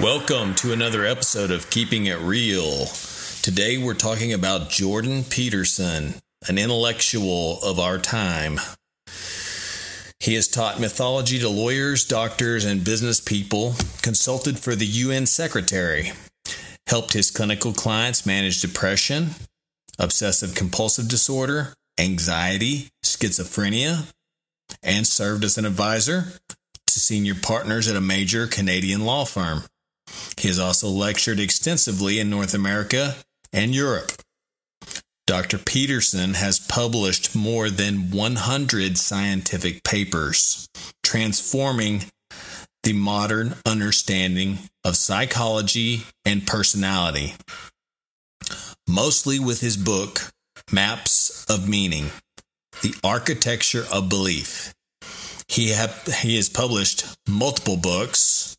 Welcome to another episode of Keeping It Real. Today we're talking about Jordan Peterson, an intellectual of our time. He has taught mythology to lawyers, doctors, and business people, consulted for the UN Secretary, helped his clinical clients manage depression, obsessive compulsive disorder, anxiety, schizophrenia, and served as an advisor to senior partners at a major Canadian law firm. He has also lectured extensively in North America and Europe. Dr. Peterson has published more than 100 scientific papers, transforming the modern understanding of psychology and personality, mostly with his book, Maps of Meaning The Architecture of Belief. He, have, he has published multiple books,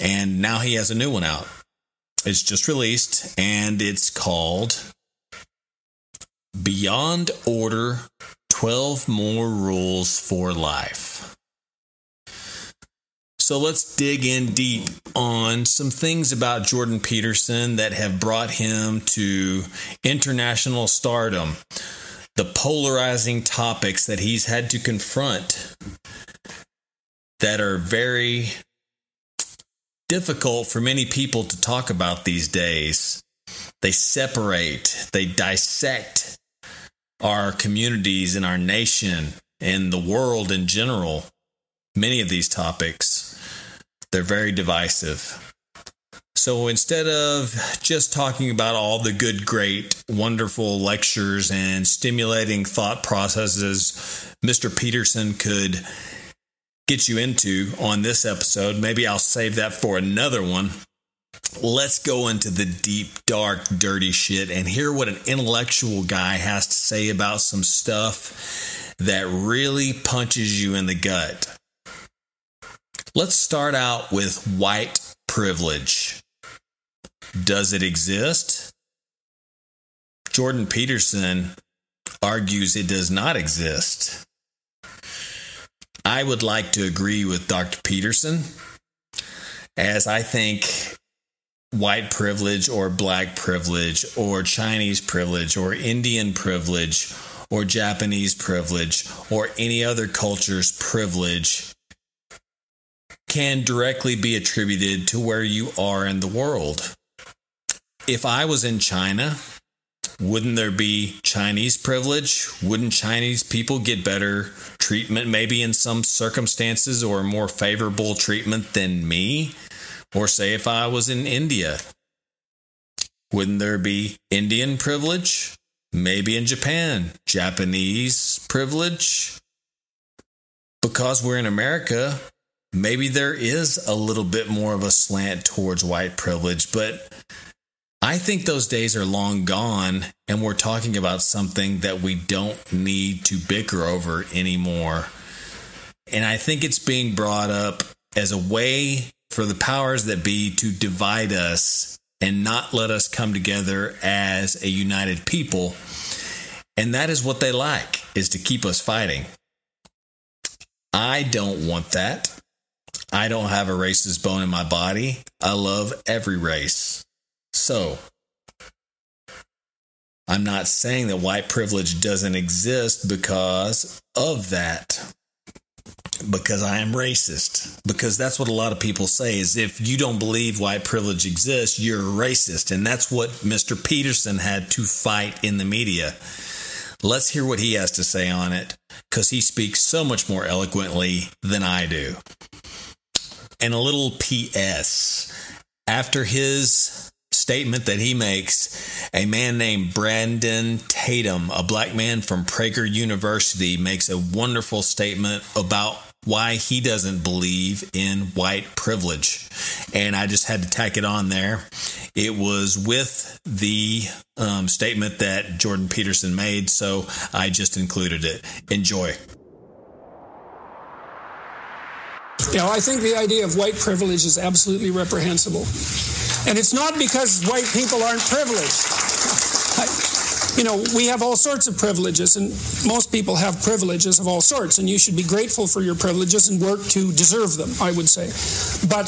and now he has a new one out. It's just released, and it's called Beyond Order 12 More Rules for Life. So let's dig in deep on some things about Jordan Peterson that have brought him to international stardom, the polarizing topics that he's had to confront that are very difficult for many people to talk about these days. They separate, they dissect our communities and our nation and the world in general. Many of these topics, they're very divisive. So instead of just talking about all the good, great, wonderful lectures and stimulating thought processes Mr. Peterson could get you into on this episode. Maybe I'll save that for another one. Let's go into the deep, dark, dirty shit and hear what an intellectual guy has to say about some stuff that really punches you in the gut. Let's start out with white privilege. Does it exist? Jordan Peterson argues it does not exist. I would like to agree with Dr. Peterson, as I think white privilege or black privilege or Chinese privilege or Indian privilege or Japanese privilege or any other culture's privilege can directly be attributed to where you are in the world. If I was in China wouldn't there be Chinese privilege? Wouldn't Chinese people get better treatment, maybe in some circumstances, or more favorable treatment than me? Or say if I was in India, wouldn't there be Indian privilege? Maybe in Japan, Japanese privilege? Because we're in America, maybe there is a little bit more of a slant towards white privilege, but I think those days are long gone, and we're talking about something that we don't need to bicker over anymore. And I think it's being brought up as a way for the powers that be to divide us and not let us come together as a united people. And that is what they like is to keep us fighting. I don't want that. I don't have a racist bone in my body. I love every race. So, I'm not saying that white privilege doesn't exist because of that. Because I am racist. Because that's what a lot of people say is if you don't believe white privilege exists, you're racist. And that's what Mr. Peterson had to fight in the media. Let's hear what he has to say on it because he speaks so much more eloquently than I do. And a little PS. After his statement that he makes, a man named Brandon Tatum, a black man from Prager University, makes a wonderful statement about why he doesn't believe in white privilege. And I just had to tack it on there. It was with the um, statement that Jordan Peterson made, so I just included it. Enjoy. You know, I think the idea of white privilege is absolutely reprehensible. And it's not because white people aren't privileged. I, you know, we have all sorts of privileges, and most people have privileges of all sorts, and you should be grateful for your privileges and work to deserve them, I would say. But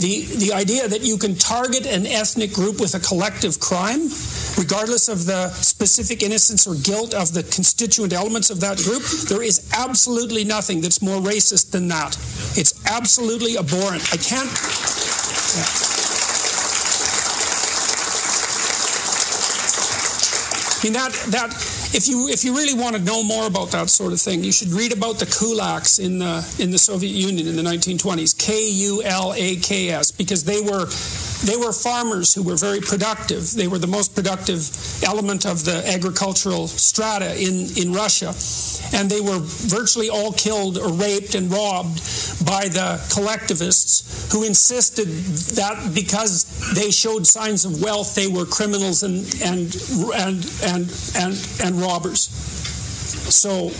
the, the idea that you can target an ethnic group with a collective crime, regardless of the specific innocence or guilt of the constituent elements of that group, there is absolutely nothing that's more racist than that. It's absolutely abhorrent. I can't. Yeah. Mean that that if you if you really want to know more about that sort of thing, you should read about the kulaks in the in the Soviet Union in the 1920s. K U L A K S because they were they were farmers who were very productive. They were the most productive element of the agricultural strata in in Russia and they were virtually all killed or raped and robbed by the collectivists who insisted that because they showed signs of wealth, they were criminals and and and and and, and robbers. So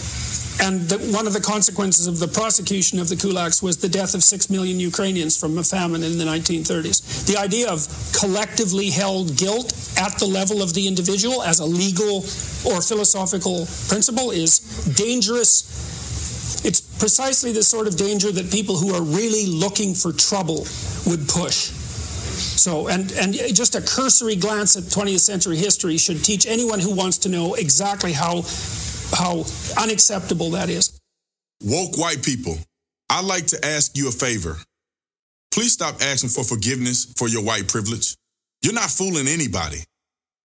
and the, one of the consequences of the prosecution of the kulaks was the death of six million Ukrainians from a famine in the 1930s. The idea of collectively held guilt at the level of the individual as a legal or philosophical principle is dangerous. It's precisely the sort of danger that people who are really looking for trouble would push. So, and, and just a cursory glance at 20th century history should teach anyone who wants to know exactly how how unacceptable that is. Woke white people, I'd like to ask you a favor. Please stop asking for forgiveness for your white privilege. You're not fooling anybody.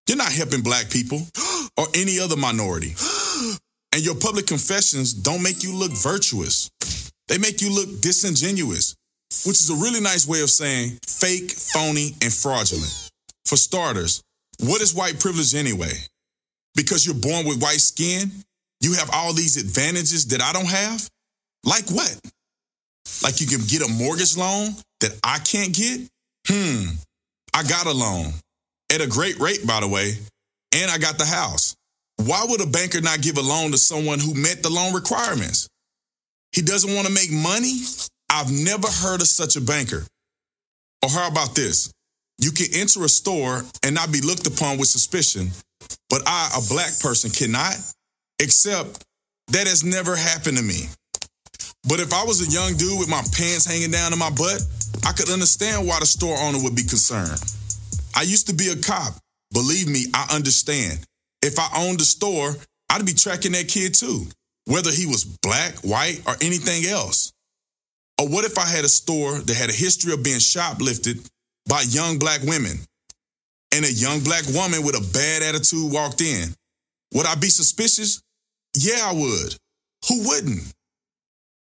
You're not helping black people or any other minority. And your public confessions don't make you look virtuous. They make you look disingenuous, which is a really nice way of saying fake, phony, and fraudulent. For starters, what is white privilege anyway? Because you're born with white skin you have all these advantages that I don't have? Like what? Like you can get a mortgage loan that I can't get? Hmm, I got a loan at a great rate, by the way, and I got the house. Why would a banker not give a loan to someone who met the loan requirements? He doesn't want to make money? I've never heard of such a banker. Or how about this? You can enter a store and not be looked upon with suspicion, but I, a black person, cannot except that has never happened to me. But if I was a young dude with my pants hanging down to my butt, I could understand why the store owner would be concerned. I used to be a cop. Believe me, I understand. If I owned a store, I'd be tracking that kid too, whether he was black, white, or anything else. Or what if I had a store that had a history of being shoplifted by young black women and a young black woman with a bad attitude walked in? Would I be suspicious? Yeah, I would. Who wouldn't?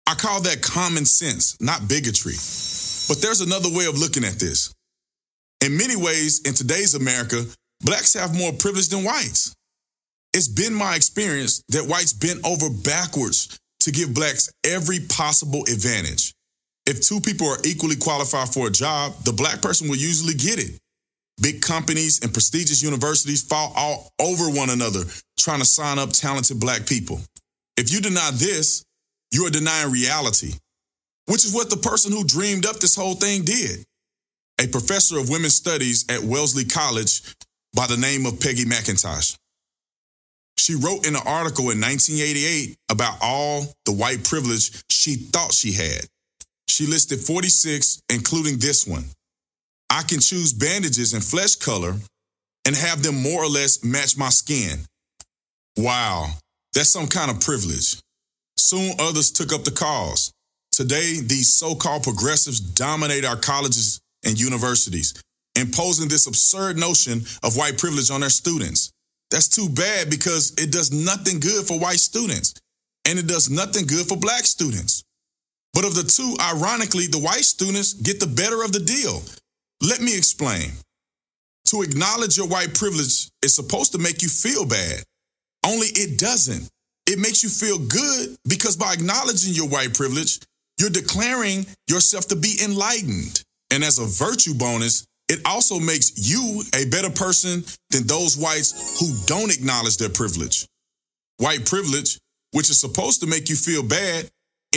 I call that common sense, not bigotry. But there's another way of looking at this. In many ways, in today's America, blacks have more privilege than whites. It's been my experience that whites bent over backwards to give blacks every possible advantage. If two people are equally qualified for a job, the black person will usually get it. Big companies and prestigious universities fall all over one another trying to sign up talented black people. If you deny this, you are denying reality, which is what the person who dreamed up this whole thing did. A professor of women's studies at Wellesley College by the name of Peggy McIntosh. She wrote in an article in 1988 about all the white privilege she thought she had. She listed 46, including this one. I can choose bandages and flesh color and have them more or less match my skin. Wow, that's some kind of privilege. Soon others took up the cause. Today, these so called progressives dominate our colleges and universities, imposing this absurd notion of white privilege on their students. That's too bad because it does nothing good for white students and it does nothing good for black students. But of the two, ironically, the white students get the better of the deal let me explain. To acknowledge your white privilege is supposed to make you feel bad, only it doesn't. It makes you feel good because by acknowledging your white privilege, you're declaring yourself to be enlightened. And as a virtue bonus, it also makes you a better person than those whites who don't acknowledge their privilege. White privilege, which is supposed to make you feel bad,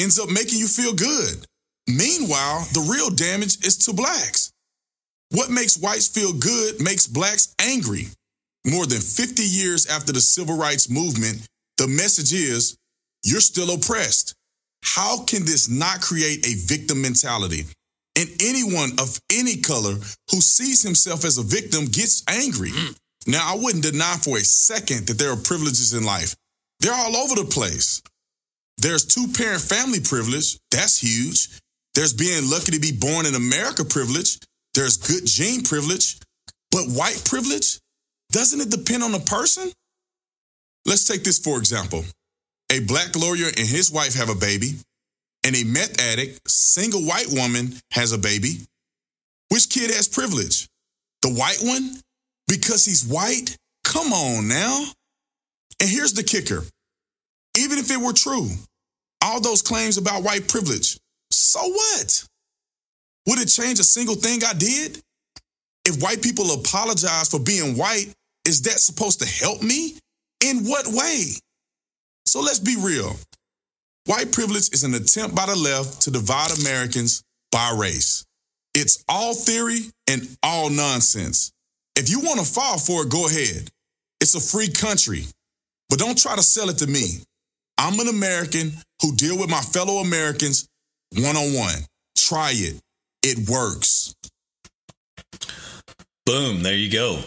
ends up making you feel good. Meanwhile, the real damage is to blacks. What makes whites feel good makes blacks angry. More than 50 years after the civil rights movement, the message is you're still oppressed. How can this not create a victim mentality? And anyone of any color who sees himself as a victim gets angry. Mm. Now, I wouldn't deny for a second that there are privileges in life. They're all over the place. There's two parent family privilege. That's huge. There's being lucky to be born in America privilege. There's good gene privilege. But white privilege? Doesn't it depend on the person? Let's take this for example. A black lawyer and his wife have a baby, and a meth addict, single white woman has a baby. Which kid has privilege? The white one? Because he's white? Come on now. And here's the kicker even if it were true, all those claims about white privilege, so what? Would it change a single thing I did? If white people apologize for being white, is that supposed to help me? In what way? So let's be real. White privilege is an attempt by the left to divide Americans by race. It's all theory and all nonsense. If you want to fall for it, go ahead. It's a free country. But don't try to sell it to me. I'm an American who deal with my fellow Americans one on one. Try it. It works. Boom, there you go.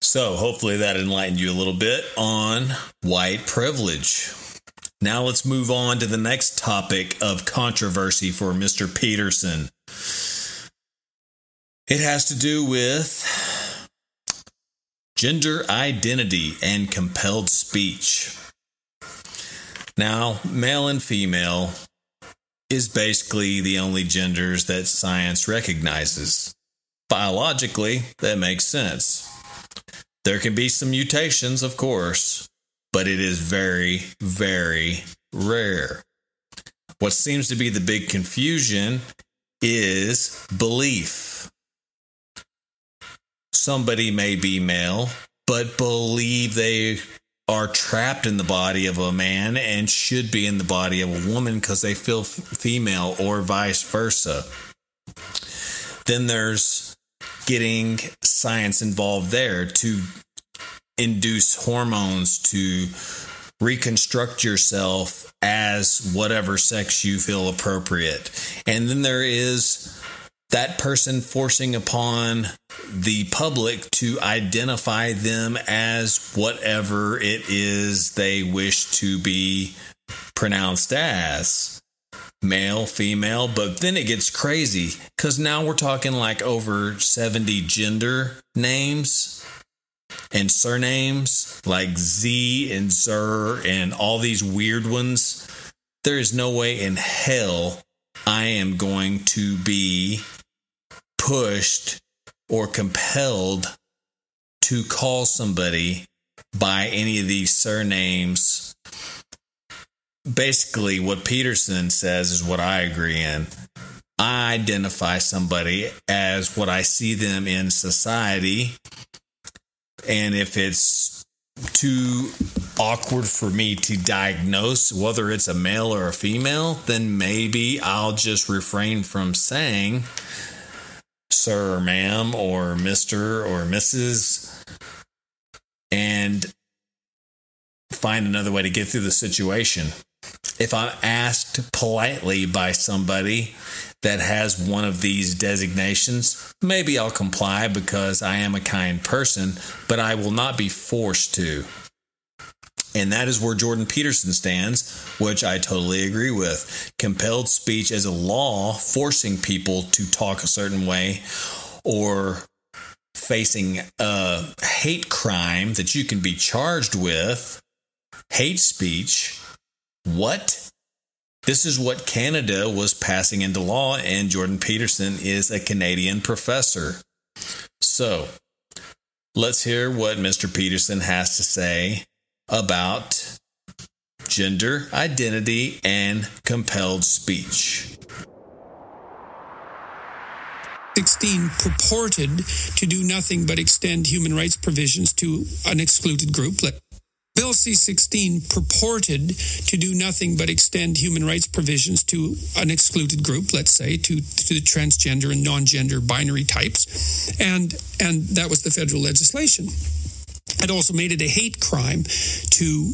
So, hopefully, that enlightened you a little bit on white privilege. Now, let's move on to the next topic of controversy for Mr. Peterson. It has to do with gender identity and compelled speech. Now, male and female is basically the only genders that science recognizes. Biologically, that makes sense. There can be some mutations, of course, but it is very, very rare. What seems to be the big confusion is belief. Somebody may be male, but believe they are trapped in the body of a man and should be in the body of a woman because they feel f- female or vice versa. Then there's getting science involved there to induce hormones to reconstruct yourself as whatever sex you feel appropriate. And then there is that person forcing upon the public to identify them as whatever it is they wish to be pronounced as male, female, but then it gets crazy because now we're talking like over 70 gender names and surnames like Z and Zer and all these weird ones. There is no way in hell I am going to be pushed or compelled to call somebody by any of these surnames. Basically, what Peterson says is what I agree in. I identify somebody as what I see them in society. And if it's too awkward for me to diagnose whether it's a male or a female, then maybe I'll just refrain from saying sir or ma'am or Mr. or Mrs. and find another way to get through the situation. If I'm asked politely by somebody that has one of these designations, maybe I'll comply because I am a kind person, but I will not be forced to. And that is where Jordan Peterson stands, which I totally agree with. Compelled speech as a law forcing people to talk a certain way or facing a hate crime that you can be charged with, hate speech. What? This is what Canada was passing into law, and Jordan Peterson is a Canadian professor. So, let's hear what Mr. Peterson has to say about gender identity and compelled speech. 16 purported to do nothing but extend human rights provisions to an excluded group. Bill C 16 purported to do nothing but extend human rights provisions to an excluded group, let's say, to, to the transgender and non gender binary types. And, and that was the federal legislation. It also made it a hate crime to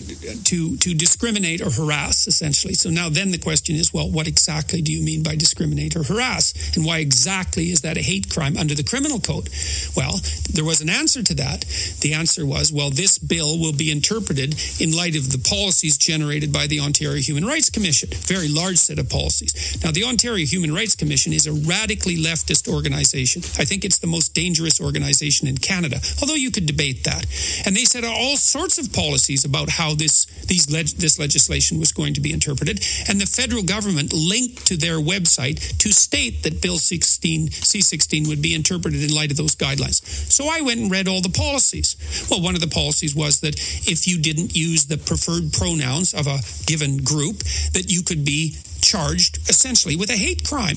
to to discriminate or harass essentially. So now then the question is well what exactly do you mean by discriminate or harass? And why exactly is that a hate crime under the criminal code? Well there was an answer to that. The answer was well this bill will be interpreted in light of the policies generated by the Ontario Human Rights Commission. Very large set of policies. Now the Ontario Human Rights Commission is a radically leftist organization. I think it's the most dangerous organization in Canada although you could debate that. And they set all sorts of policies about how this these leg- this legislation was going to be interpreted, and the federal government linked to their website to state that Bill 16 C16 would be interpreted in light of those guidelines. So I went and read all the policies. Well, one of the policies was that if you didn't use the preferred pronouns of a given group, that you could be charged essentially with a hate crime.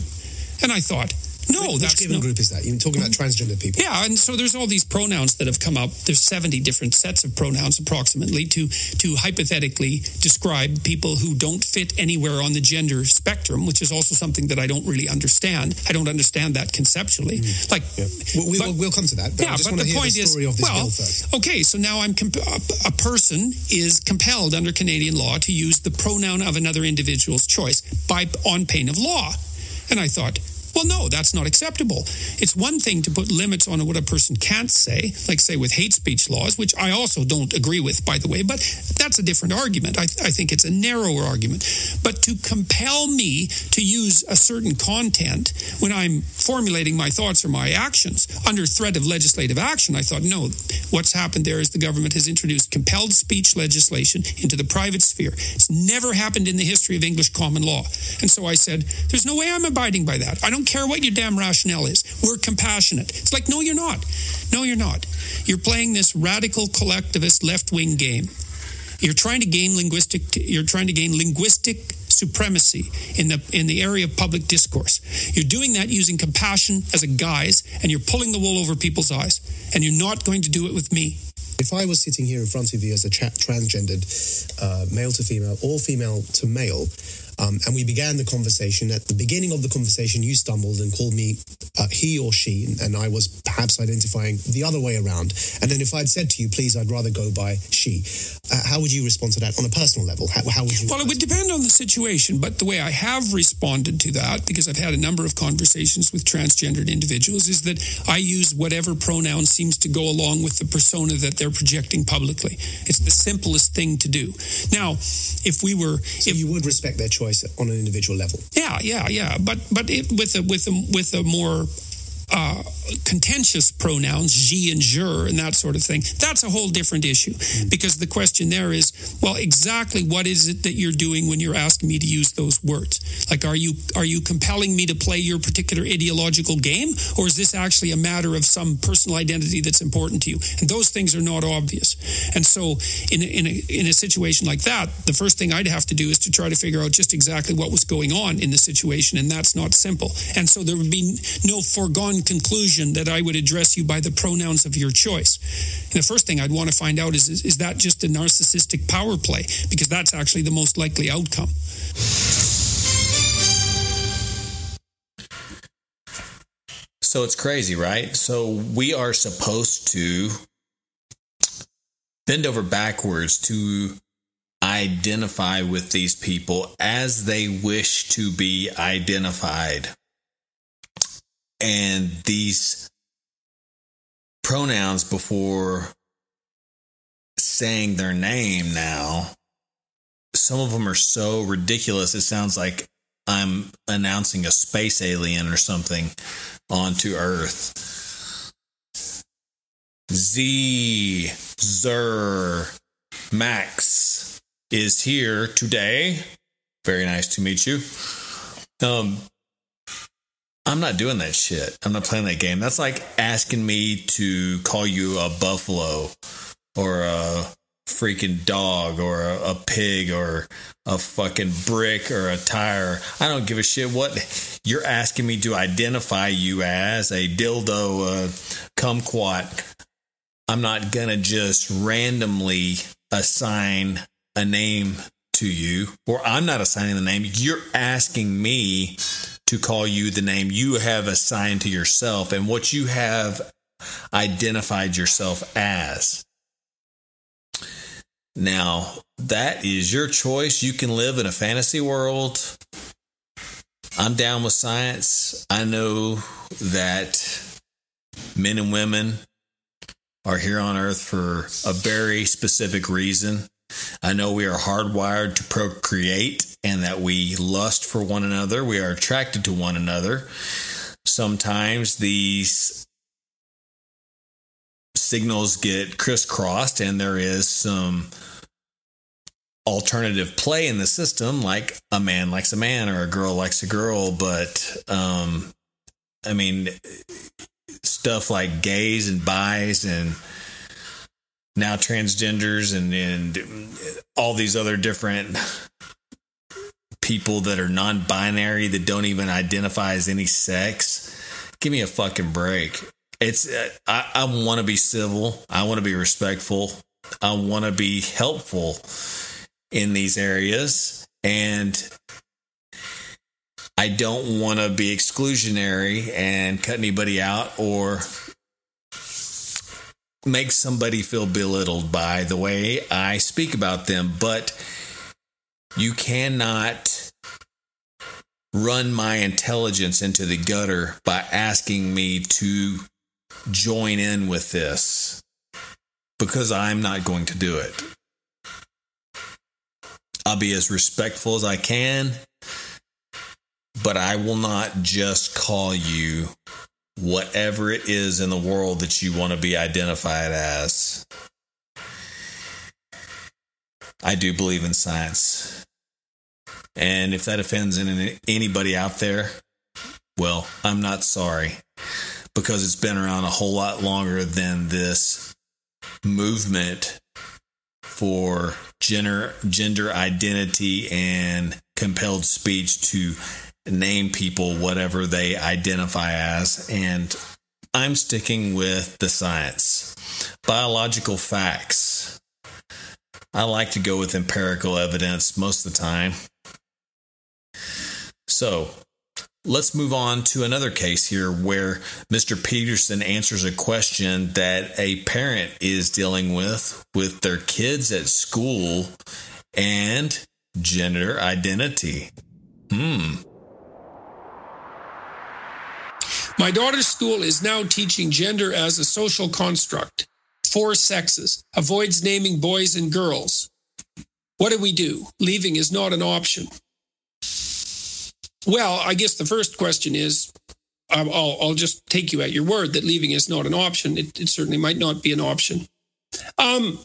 And I thought, no, Which that's given no, group is that? You're talking about transgender people. yeah, and so there's all these pronouns that have come up. There's 70 different sets of pronouns approximately to to hypothetically describe people who don't fit anywhere on the gender spectrum, which is also something that I don't really understand. I don't understand that conceptually. Mm. Like Yeah. We'll, we'll, we'll come to that. But I yeah, just but want to the hear point the is, story of this well, bill first. okay, so now I'm comp- a, a person is compelled under Canadian law to use the pronoun of another individual's choice by on pain of law, and I thought. Well, no, that's not acceptable. It's one thing to put limits on what a person can't say, like say with hate speech laws, which I also don't agree with, by the way, but that's a different argument. I, I think it's a narrower argument. But to compel me to use a certain content when I'm formulating my thoughts or my actions under threat of legislative action, I thought, no, what's happened there is the government has introduced compelled speech legislation into the private sphere. It's never happened in the history of English common law. And so I said, there's no way I'm abiding by that. I don't care what your damn rationale is. We're compassionate. It's like, no, you're not. No, you're not. You're playing this radical collectivist left wing game. You're trying to gain linguistic. You're trying to gain linguistic supremacy in the in the area of public discourse. You're doing that using compassion as a guise, and you're pulling the wool over people's eyes. And you're not going to do it with me. If I was sitting here in front of you as a tra- transgendered uh, male to female or female to male, um, and we began the conversation, at the beginning of the conversation, you stumbled and called me uh, he or she, and, I was perhaps identifying the other way around. And then if I'd said to you, please, I'd rather go by she, uh, how would you respond to that on a personal level? How, how would you? Well, it would depend on the situation, but the way I have responded to that, because I've had a number of conversations with transgendered individuals, is that I use whatever pronoun seems to go along with the persona that they're projecting publicly. It's the simplest thing to do. Now, if we were, so if you would respect their choice on an individual level. yeah, yeah, yeah, but but it, with a with a with a more uh, contentious pronouns, je and je, and that sort of thing. That's a whole different issue because the question there is, well, exactly what is it that you're doing when you're asking me to use those words? Like, are you are you compelling me to play your particular ideological game, or is this actually a matter of some personal identity that's important to you? And those things are not obvious. And so, in in a in a situation like that, the first thing I'd have to do is to try to figure out just exactly what was going on in the situation, and that's not simple. And so there would be no foregone conclusion that I would address you by the pronouns of your choice. And the first thing I'd want to find out is, is is that just a narcissistic power play? Because that's actually the most likely outcome. So it's crazy, right? So we are supposed to bend over backwards to identify with these people as they wish to be identified. And these pronouns before saying their name now, some of them are so ridiculous. It sounds like I'm announcing a space alien or something onto Earth. Z Zer Max is here today. Very nice to meet you. Um, I'm not doing that shit. I'm not playing that game. That's like asking me to call you a buffalo or a freaking dog or a, a pig or a fucking brick or a tire. I don't give a shit what you're asking me to identify you as a dildo, uh, kumquat. I'm not gonna just randomly assign a name to you, or I'm not assigning the name. You're asking me to call you the name you have assigned to yourself and what you have identified yourself as. Now, that is your choice. You can live in a fantasy world. I'm down with science. I know that men and women are here on earth for a very specific reason. I know we are hardwired to procreate and that we lust for one another. We are attracted to one another. Sometimes these signals get crisscrossed and there is some alternative play in the system like a man likes a man or a girl likes a girl but um i mean stuff like gays and bis and now transgenders and and all these other different people that are non-binary that don't even identify as any sex. Give me a fucking break. It's uh, i, I want to be civil. I want to be respectful. I want to be helpful in these areas. And I don't want to be exclusionary and cut anybody out or make somebody feel belittled by the way I speak about them, but you cannot run my intelligence into the gutter by asking me to join in with this because I'm not going to do it. I'll be as respectful as I can, but I will not just call you whatever it is in the world that you want to be identified as. I do believe in science. And if that offends anybody out there, well, I'm not sorry because it's been around a whole lot longer than this movement for gender gender identity and compelled speech to name people whatever they identify as and I'm sticking with the science. Biological facts. I like to go with empirical evidence most of the time. So, let's move on to another case here where Mr. Peterson answers a question that a parent is dealing with with their kids at school and gender identity. Hmm. My daughter's school is now teaching gender as a social construct, four sexes, avoids naming boys and girls. What do we do? Leaving is not an option. Well, I guess the first question is I'll, I'll just take you at your word that leaving is not an option. It, it certainly might not be an option. Um,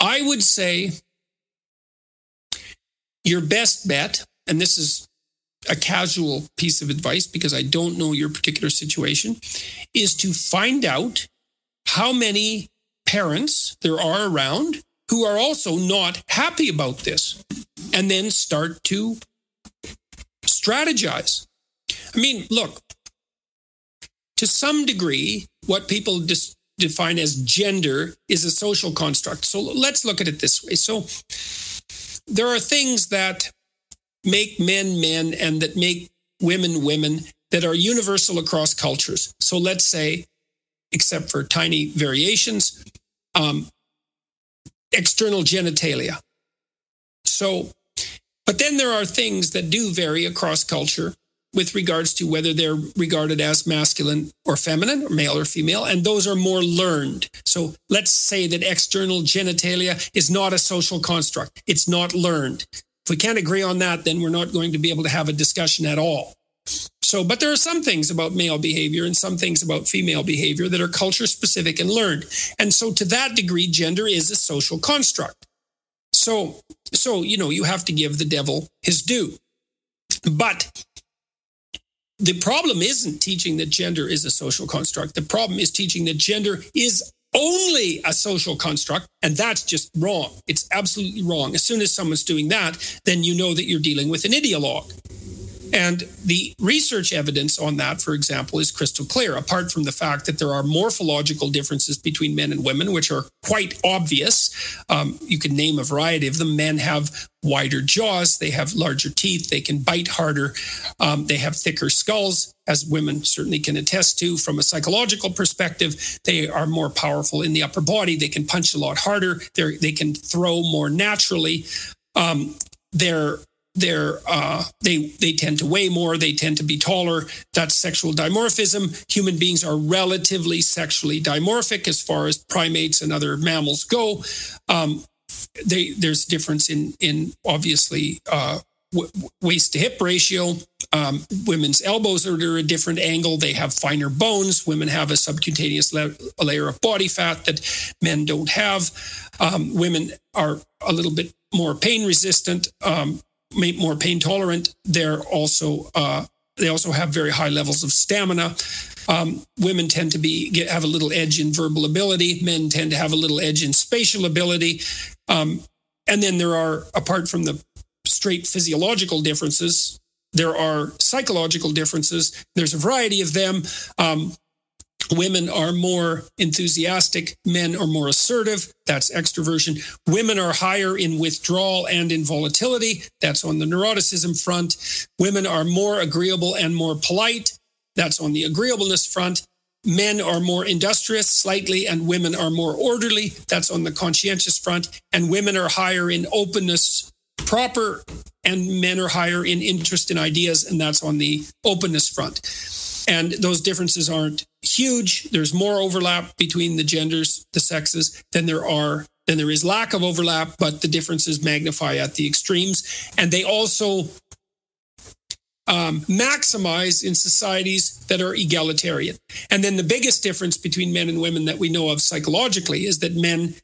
I would say your best bet, and this is a casual piece of advice because I don't know your particular situation, is to find out how many parents there are around who are also not happy about this and then start to strategize. I mean, look, to some degree, what people dis- define as gender is a social construct. So let's look at it this way. So there are things that make men men and that make women women that are universal across cultures. So let's say, except for tiny variations, um, external genitalia. So but then there are things that do vary across culture with regards to whether they're regarded as masculine or feminine, or male or female, and those are more learned. So let's say that external genitalia is not a social construct, it's not learned. If we can't agree on that, then we're not going to be able to have a discussion at all. So, but there are some things about male behavior and some things about female behavior that are culture specific and learned. And so, to that degree, gender is a social construct. So, so you know, you have to give the devil his due. But the problem isn't teaching that gender is a social construct. The problem is teaching that gender is only a social construct, and that's just wrong. It's absolutely wrong. As soon as someone's doing that, then you know that you're dealing with an ideologue. And the research evidence on that, for example, is crystal clear, apart from the fact that there are morphological differences between men and women, which are quite obvious. Um, you can name a variety of them. Men have wider jaws, they have larger teeth, they can bite harder, um, they have thicker skulls, as women certainly can attest to. From a psychological perspective, they are more powerful in the upper body, they can punch a lot harder, they they can throw more naturally. Um, they're they're uh, they they tend to weigh more they tend to be taller. That's sexual dimorphism. Human beings are relatively sexually dimorphic as far as primates and other mammals go. Um, they, there's difference in in obviously uh, w- waist to hip ratio. Um, women's elbows are at a different angle. They have finer bones. Women have a subcutaneous la- a layer of body fat that men don't have. Um, women are a little bit more pain resistant. Um, more pain tolerant. They're also uh, they also have very high levels of stamina. Um, women tend to be get, have a little edge in verbal ability. Men tend to have a little edge in spatial ability. Um, and then there are, apart from the straight physiological differences, there are psychological differences. There's a variety of them. Um, Women are more enthusiastic, men are more assertive. That's extroversion. Women are higher in withdrawal and in volatility. That's on the neuroticism front. Women are more agreeable and more polite. That's on the agreeableness front. Men are more industrious slightly, and women are more orderly. That's on the conscientious front. And women are higher in openness proper, and men are higher in interest in ideas, and that's on the openness front. And those differences aren't huge. There's more overlap between the genders, the sexes, than there are than there is lack of overlap, but the differences magnify at the extremes. And they also um, maximize in societies that are egalitarian. And then the biggest difference between men and women that we know of psychologically is that men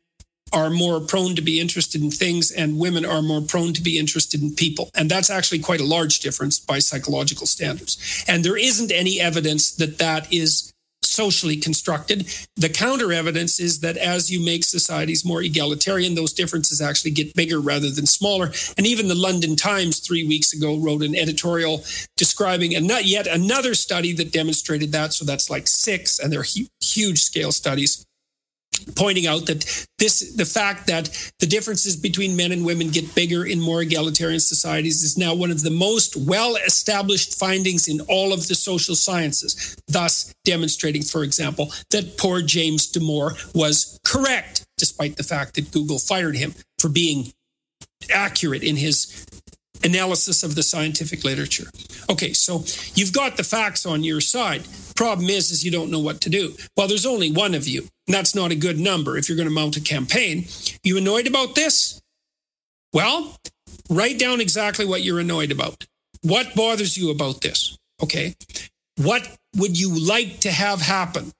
are more prone to be interested in things and women are more prone to be interested in people. And that's actually quite a large difference by psychological standards. And there isn't any evidence that that is socially constructed. The counter evidence is that as you make societies more egalitarian, those differences actually get bigger rather than smaller. And even the London Times three weeks ago wrote an editorial describing and not yet another study that demonstrated that. So that's like six, and they're huge scale studies pointing out that this the fact that the differences between men and women get bigger in more egalitarian societies is now one of the most well established findings in all of the social sciences thus demonstrating for example that poor James Damore was correct despite the fact that Google fired him for being accurate in his analysis of the scientific literature. Okay, so you've got the facts on your side. Problem is, is you don't know what to do. Well, there's only one of you, that's not a good number if you're going to mount a campaign. You annoyed about this? Well, write down exactly what you're annoyed about. What bothers you about this? Okay. What would you like to have happen?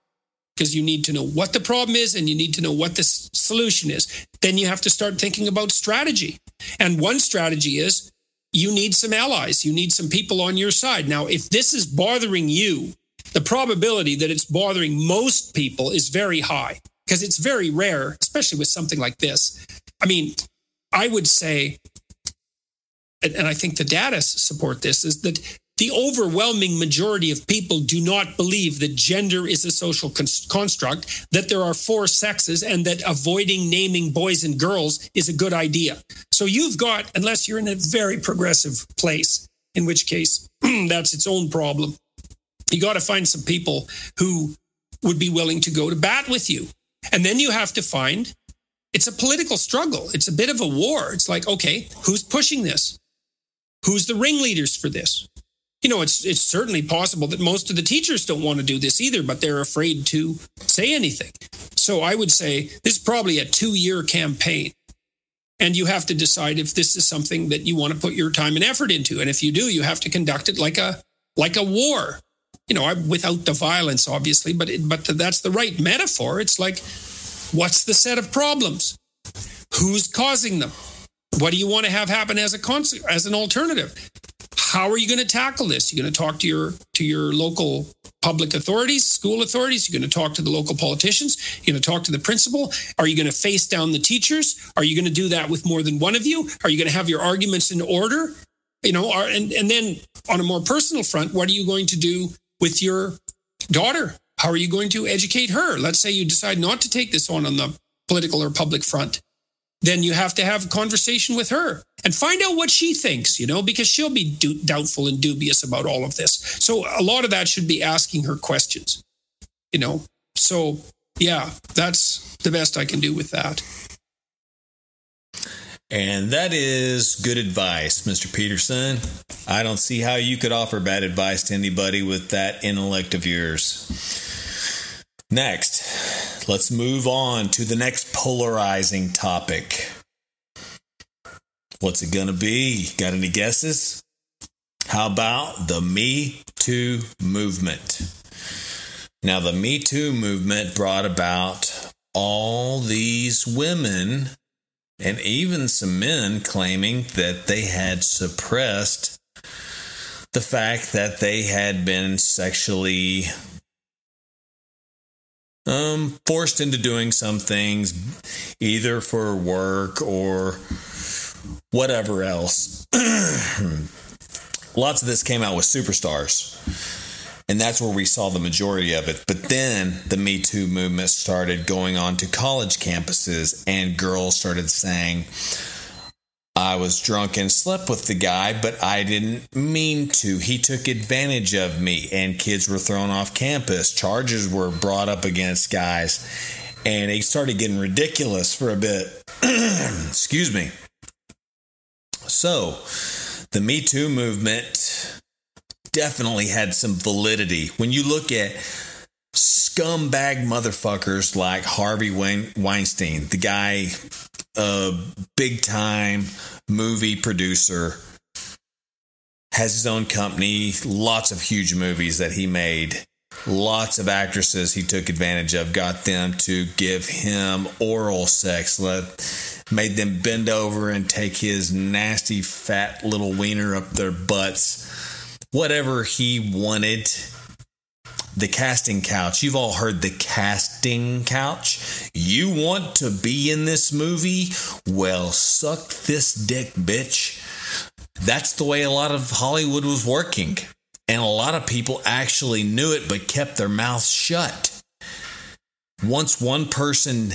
Because you need to know what the problem is and you need to know what the solution is. Then you have to start thinking about strategy. And one strategy is you need some allies. You need some people on your side. Now, if this is bothering you, the probability that it's bothering most people is very high because it's very rare, especially with something like this. I mean, I would say, and I think the data support this, is that the overwhelming majority of people do not believe that gender is a social construct, that there are four sexes, and that avoiding naming boys and girls is a good idea. So you've got, unless you're in a very progressive place, in which case that's its own problem, you got to find some people who would be willing to go to bat with you. And then you have to find it's a political struggle. It's a bit of a war. It's like, okay, who's pushing this? Who's the ringleaders for this? you know, it's it's certainly possible that most of the teachers don't want to do this either, but they're afraid to say anything. So I would say this is probably a two-year campaign. And you have to decide if this is something that you want to put your time and effort into. And if you do, you have to conduct it like a like a war. You know, without the violence, obviously, but it, but that's the right metaphor. It's like, what's the set of problems? Who's causing them? What do you want to have happen as a as an alternative? how are you going to tackle this? You're going to talk to your to your local public authorities, school authorities. You're going to talk to the local politicians. You're going to talk to the principal. Are you going to face down the teachers? Are you going to do that with more than one of you? Are you going to have your arguments in order? You know, are, and, and then on a more personal front, what are you going to do with your daughter? How are you going to educate her? Let's say you decide not to take this on on the political or public front. Then you have to have a conversation with her and find out what she thinks, you know, because she'll be do- doubtful and dubious about all of this. So a lot of that should be asking her questions, you know. So yeah, that's the best I can do with that. And that is good advice, Mr. Peterson. I don't see how you could offer bad advice to anybody with that intellect of yours. Next, let's move on to the next polarizing topic. What's it going to be? Got any guesses? How about the Me Too movement? Now, the Me Too movement brought about all these women and even some men claiming that they had suppressed the fact that they had been sexually um, forced into doing some things, either for work or whatever else. Lots of this came out with superstars. And that's where we saw the majority of it. But then the Me Too movement started going on to college campuses, and girls started saying, I was drunk and slept with the guy, but I didn't mean to. He took advantage of me, and kids were thrown off campus. Charges were brought up against guys, and it started getting ridiculous for a bit. Excuse me. So, the Me Too movement definitely had some validity. When you look at scumbag motherfuckers like Harvey Weinstein, the guy, a big time movie producer, has his own company, lots of huge movies that he made. Lots of actresses he took advantage of, got them to give him oral sex, let, made them bend over and take his nasty fat little wiener up their butts whatever he wanted. The casting couch. You've all heard the casting couch. You want to be in this movie? Well, suck this dick, bitch. That's the way a lot of Hollywood was working. And a lot of people actually knew it but kept their mouths shut. Once one person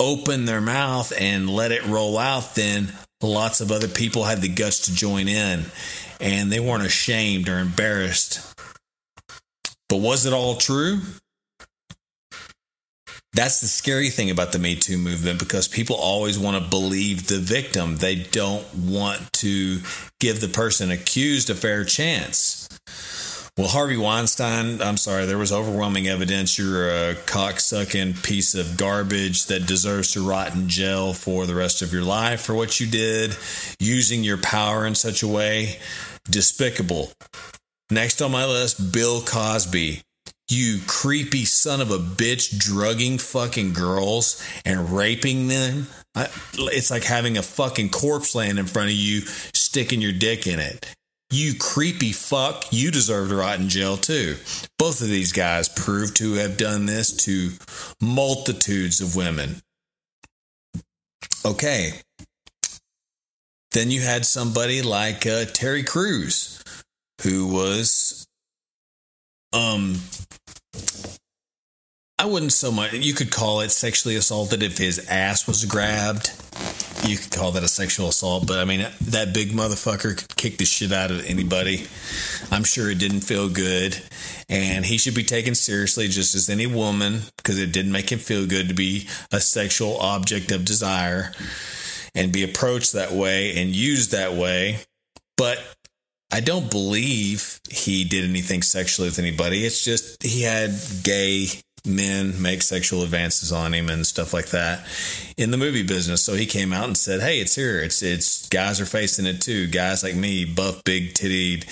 opened their mouth and let it roll out, then lots of other people had the guts to join in and they weren't ashamed or embarrassed. But was it all true? That's the scary thing about the Me Too movement because people always want to believe the victim. They don't want to give the person accused a fair chance. Well, Harvey Weinstein, I'm sorry, there was overwhelming evidence you're a cocksucking piece of garbage that deserves to rot in jail for the rest of your life for what you did, using your power in such a way Despicable. Next on my list, Bill Cosby. You creepy son of a bitch, drugging fucking girls and raping them. I, it's like having a fucking corpse laying in front of you, sticking your dick in it. You creepy fuck, you deserve to rot in jail too. Both of these guys proved to have done this to multitudes of women. Okay, then you had somebody like uh, Terry Crews, who was, um, I wouldn't so much. You could call it sexually assaulted if his ass was grabbed. You could call that a sexual assault, but I mean that big motherfucker could kick the shit out of anybody. I'm sure it didn't feel good, and he should be taken seriously just as any woman because it didn't make him feel good to be a sexual object of desire and be approached that way and used that way. But I don't believe he did anything sexually with anybody. It's just he had gay men make sexual advances on him and stuff like that in the movie business. So he came out and said, "Hey, it's here. It's it's guys are facing it too. Guys like me, buff, big titted,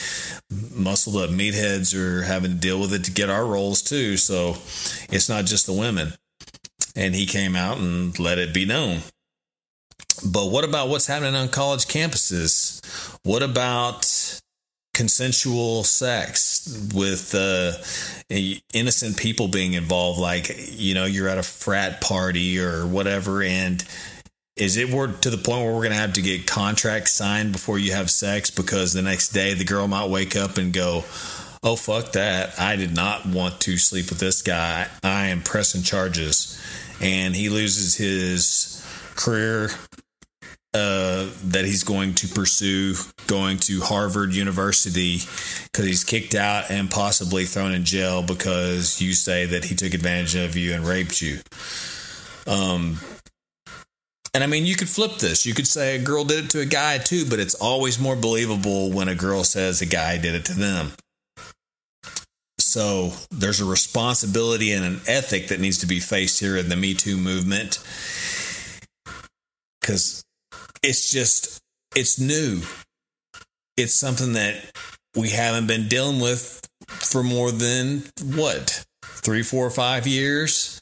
muscled up meatheads are having to deal with it to get our roles too. So it's not just the women." And he came out and let it be known. But what about what's happening on college campuses? What about consensual sex with uh, innocent people being involved? Like, you know, you're at a frat party or whatever, and is it we're to the point where we're going to have to get contracts signed before you have sex because the next day the girl might wake up and go, "Oh fuck that! I did not want to sleep with this guy. I am pressing charges," and he loses his career uh, that he's going to pursue going to Harvard University because he's kicked out and possibly thrown in jail because you say that he took advantage of you and raped you. Um, and I mean, you could flip this. You could say a girl did it to a guy too, but it's always more believable when a girl says a guy did it to them. So there's a responsibility and an ethic that needs to be faced here in the Me Too movement. Because it's just, it's new. It's something that we haven't been dealing with for more than what, three, four, five years?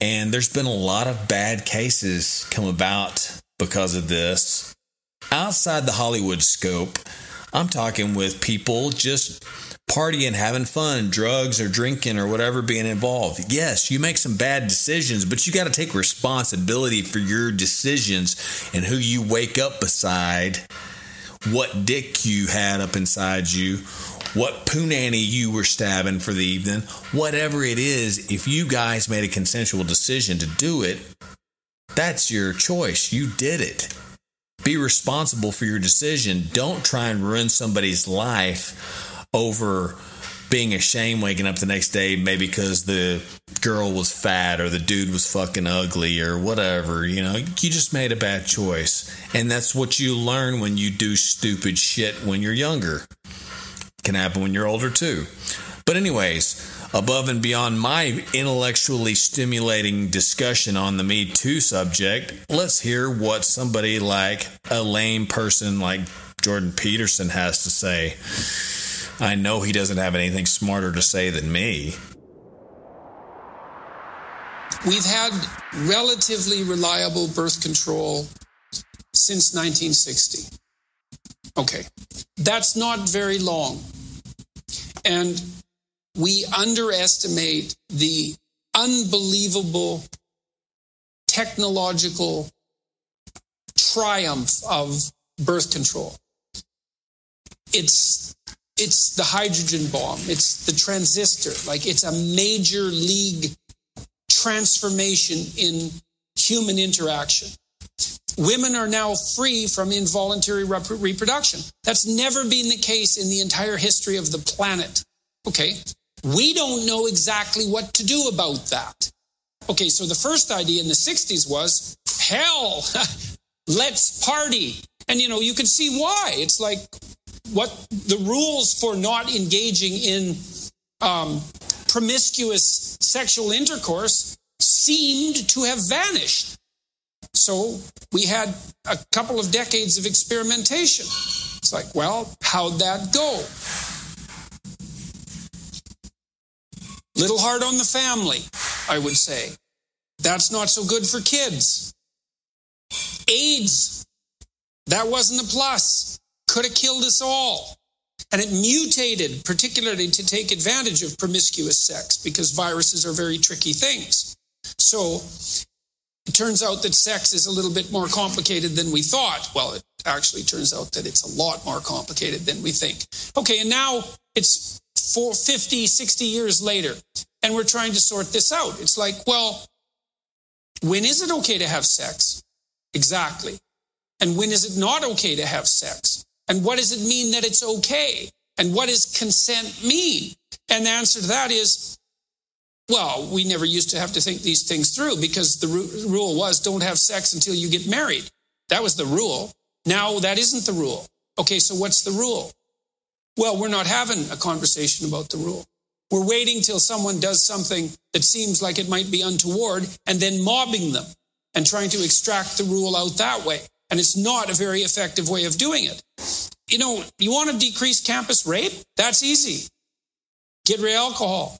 And there's been a lot of bad cases come about because of this. Outside the Hollywood scope, I'm talking with people just partying, having fun, drugs or drinking or whatever being involved. Yes, you make some bad decisions, but you got to take responsibility for your decisions and who you wake up beside, what dick you had up inside you, what punani you were stabbing for the evening, whatever it is, if you guys made a consensual decision to do it, that's your choice. You did it. Be responsible for your decision. Don't try and ruin somebody's life over being ashamed waking up the next day, maybe because the girl was fat or the dude was fucking ugly or whatever. You know, you just made a bad choice. And that's what you learn when you do stupid shit when you're younger can happen when you're older too. But, anyways, above and beyond my intellectually stimulating discussion on the Me Too subject, let's hear what somebody like a lame person like Jordan Peterson has to say. I know he doesn't have anything smarter to say than me. We've had relatively reliable birth control since 1960. Okay, that's not very long. And we underestimate the unbelievable technological triumph of birth control. It's it's the hydrogen bomb, it's the transistor. Like it's a major league transformation in human interaction. Women are now free from involuntary rep- reproduction. That's never been the case in the entire history of the planet. Okay. We don't know exactly what to do about that. Okay. So the first idea in the 60s was hell, let's party. And, you know, you can see why. It's like what the rules for not engaging in um, promiscuous sexual intercourse seemed to have vanished. So we had a couple of decades of experimentation. It's like, well, how'd that go? Little hard on the family, I would say. That's not so good for kids. AIDS, that wasn't a plus. Could have killed us all. And it mutated, particularly to take advantage of promiscuous sex, because viruses are very tricky things. So it turns out that sex is a little bit more complicated than we thought. Well, it actually turns out that it's a lot more complicated than we think. Okay, and now it's four, 50, 60 years later, and we're trying to sort this out. It's like, well, when is it okay to have sex? Exactly. And when is it not okay to have sex? And what does it mean that it's okay? And what does consent mean? And the answer to that is well, we never used to have to think these things through because the rule was don't have sex until you get married. That was the rule. Now that isn't the rule. Okay, so what's the rule? Well, we're not having a conversation about the rule. We're waiting till someone does something that seems like it might be untoward and then mobbing them and trying to extract the rule out that way. And it's not a very effective way of doing it. You know, you want to decrease campus rape? That's easy. Get rid of alcohol.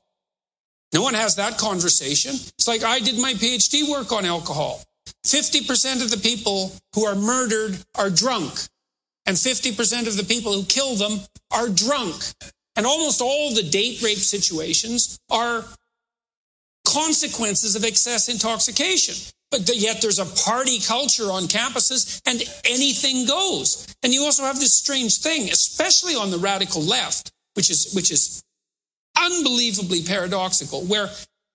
No one has that conversation. It's like I did my PhD work on alcohol. 50% of the people who are murdered are drunk, and 50% of the people who kill them are drunk. And almost all the date rape situations are consequences of excess intoxication. But yet there's a party culture on campuses and anything goes. And you also have this strange thing, especially on the radical left, which is, which is unbelievably paradoxical, where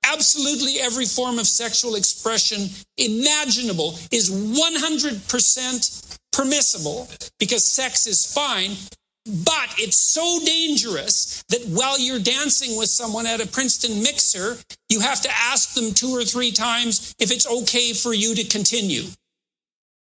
absolutely every form of sexual expression imaginable is 100% permissible because sex is fine. But it's so dangerous that while you're dancing with someone at a Princeton mixer, you have to ask them two or three times if it's okay for you to continue.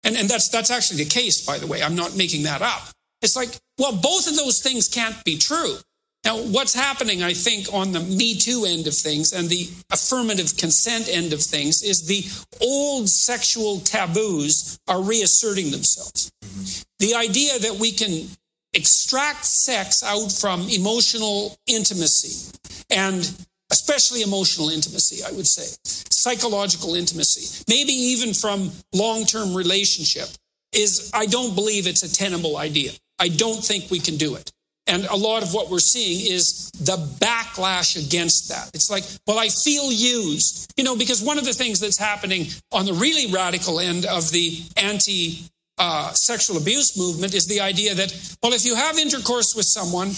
And, and that's, that's actually the case, by the way. I'm not making that up. It's like, well, both of those things can't be true. Now, what's happening, I think, on the Me Too end of things and the affirmative consent end of things is the old sexual taboos are reasserting themselves. Mm-hmm. The idea that we can extract sex out from emotional intimacy and especially emotional intimacy, I would say, psychological intimacy, maybe even from long term relationship, is I don't believe it's a tenable idea. I don't think we can do it. And a lot of what we're seeing is the backlash against that. It's like, well, I feel used, you know, because one of the things that's happening on the really radical end of the anti uh, sexual abuse movement is the idea that, well, if you have intercourse with someone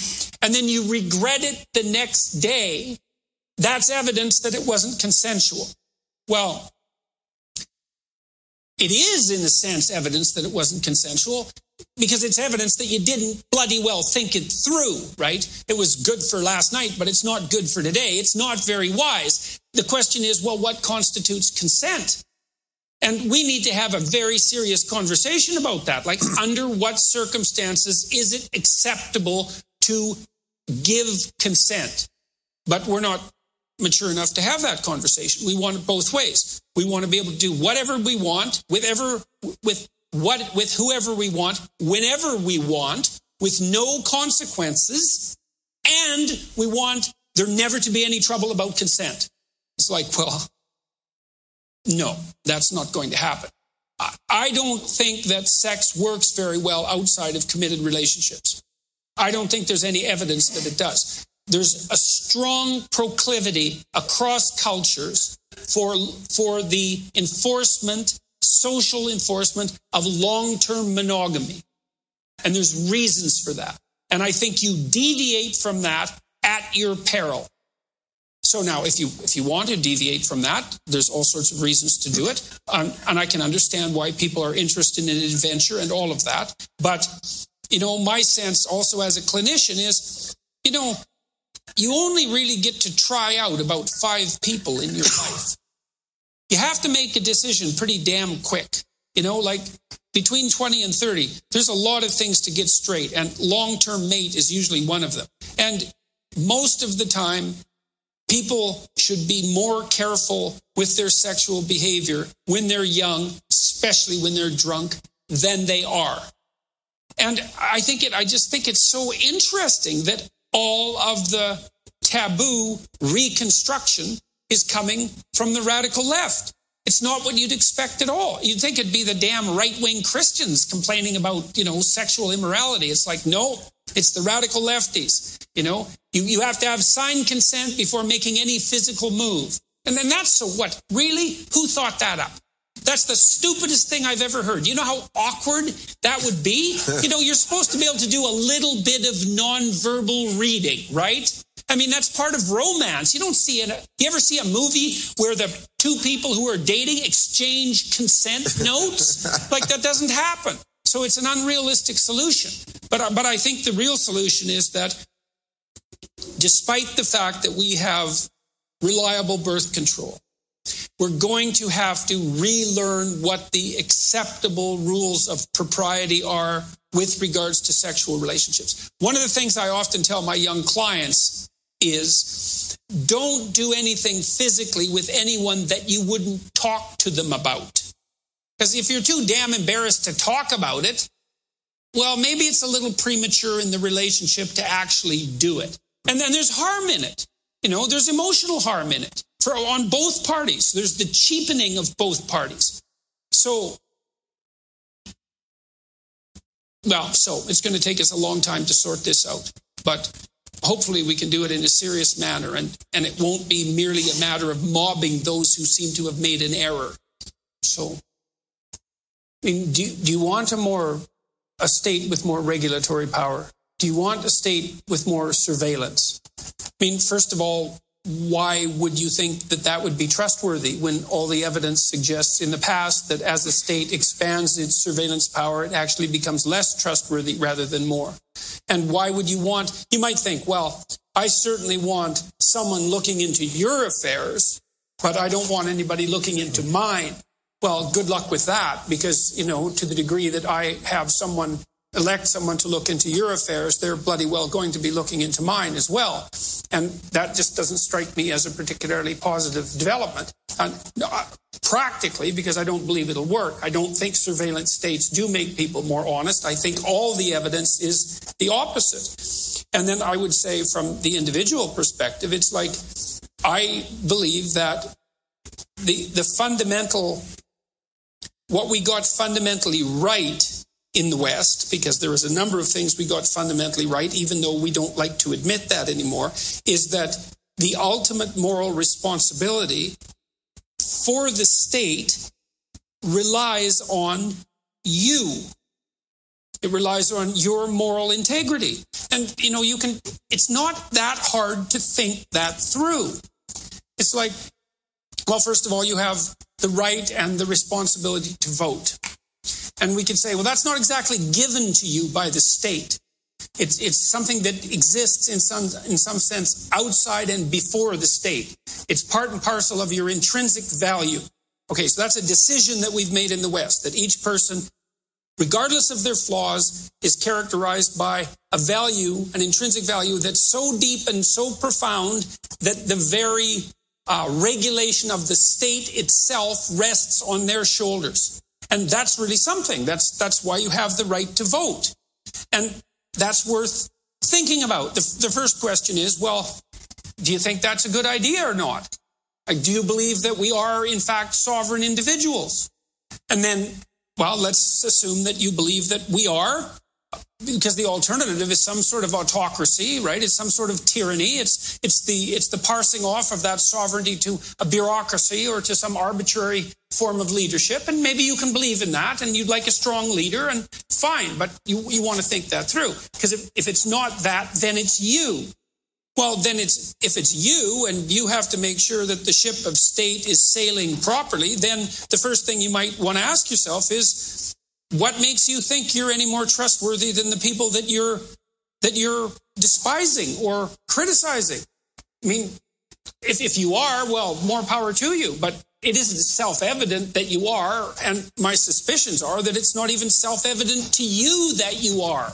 and then you regret it the next day, that's evidence that it wasn't consensual. Well, it is, in a sense, evidence that it wasn't consensual because it's evidence that you didn't bloody well think it through, right? It was good for last night, but it's not good for today. It's not very wise. The question is, well, what constitutes consent? And we need to have a very serious conversation about that. Like, under what circumstances is it acceptable to give consent? But we're not mature enough to have that conversation. We want it both ways. We want to be able to do whatever we want, with ever, with what, with whoever we want, whenever we want, with no consequences. And we want there never to be any trouble about consent. It's like, well, no, that's not going to happen. I don't think that sex works very well outside of committed relationships. I don't think there's any evidence that it does. There's a strong proclivity across cultures for, for the enforcement, social enforcement of long term monogamy. And there's reasons for that. And I think you deviate from that at your peril. So now, if you if you want to deviate from that, there's all sorts of reasons to do it, um, and I can understand why people are interested in adventure and all of that. But you know, my sense also as a clinician is, you know, you only really get to try out about five people in your life. You have to make a decision pretty damn quick. You know, like between 20 and 30, there's a lot of things to get straight, and long term mate is usually one of them. And most of the time, people should be more careful with their sexual behavior when they're young, especially when they're drunk, than they are. And I think it, I just think it's so interesting that all of the taboo reconstruction is coming from the radical left. It's not what you'd expect at all. You'd think it'd be the damn right wing Christians complaining about, you know, sexual immorality. It's like, no, it's the radical lefties. You know, you, you have to have signed consent before making any physical move. And then that's so what? Really? Who thought that up? That's the stupidest thing I've ever heard. You know how awkward that would be? you know, you're supposed to be able to do a little bit of nonverbal reading, right? I mean, that's part of romance. You don't see it. You ever see a movie where the two people who are dating exchange consent notes? like that doesn't happen. So it's an unrealistic solution. But, but I think the real solution is that despite the fact that we have reliable birth control, we're going to have to relearn what the acceptable rules of propriety are with regards to sexual relationships. One of the things I often tell my young clients is don't do anything physically with anyone that you wouldn't talk to them about. Because if you're too damn embarrassed to talk about it, well, maybe it's a little premature in the relationship to actually do it. And then there's harm in it. You know, there's emotional harm in it for on both parties. There's the cheapening of both parties. So, well, so it's going to take us a long time to sort this out, but hopefully we can do it in a serious manner and, and it won't be merely a matter of mobbing those who seem to have made an error. So, mean, do, do you want a more a state with more regulatory power? Do you want a state with more surveillance? I mean, first of all, why would you think that that would be trustworthy when all the evidence suggests in the past that as a state expands its surveillance power, it actually becomes less trustworthy rather than more? And why would you want, you might think, well, I certainly want someone looking into your affairs, but I don't want anybody looking into mine. Well, good luck with that because, you know, to the degree that I have someone elect someone to look into your affairs, they're bloody well going to be looking into mine as well. And that just doesn't strike me as a particularly positive development. And, uh, practically, because I don't believe it'll work, I don't think surveillance states do make people more honest. I think all the evidence is the opposite. And then I would say, from the individual perspective, it's like I believe that the, the fundamental, what we got fundamentally right in the West, because there is a number of things we got fundamentally right, even though we don't like to admit that anymore, is that the ultimate moral responsibility for the state relies on you. It relies on your moral integrity. And, you know, you can, it's not that hard to think that through. It's like, well, first of all, you have the right and the responsibility to vote. And we could say, well, that's not exactly given to you by the state. It's, it's something that exists in some, in some sense outside and before the state. It's part and parcel of your intrinsic value. Okay, so that's a decision that we've made in the West that each person, regardless of their flaws, is characterized by a value, an intrinsic value that's so deep and so profound that the very uh, regulation of the state itself rests on their shoulders. And that's really something. That's, that's why you have the right to vote. And that's worth thinking about. The, the first question is, well, do you think that's a good idea or not? Like, do you believe that we are, in fact, sovereign individuals? And then, well, let's assume that you believe that we are because the alternative is some sort of autocracy, right? It's some sort of tyranny. It's it's the it's the parsing off of that sovereignty to a bureaucracy or to some arbitrary form of leadership. And maybe you can believe in that and you'd like a strong leader and fine, but you, you want to think that through. Because if, if it's not that, then it's you. Well, then it's if it's you and you have to make sure that the ship of state is sailing properly, then the first thing you might want to ask yourself is what makes you think you're any more trustworthy than the people that you're that you're despising or criticizing? I mean, if, if you are, well, more power to you. But it isn't self evident that you are. And my suspicions are that it's not even self evident to you that you are.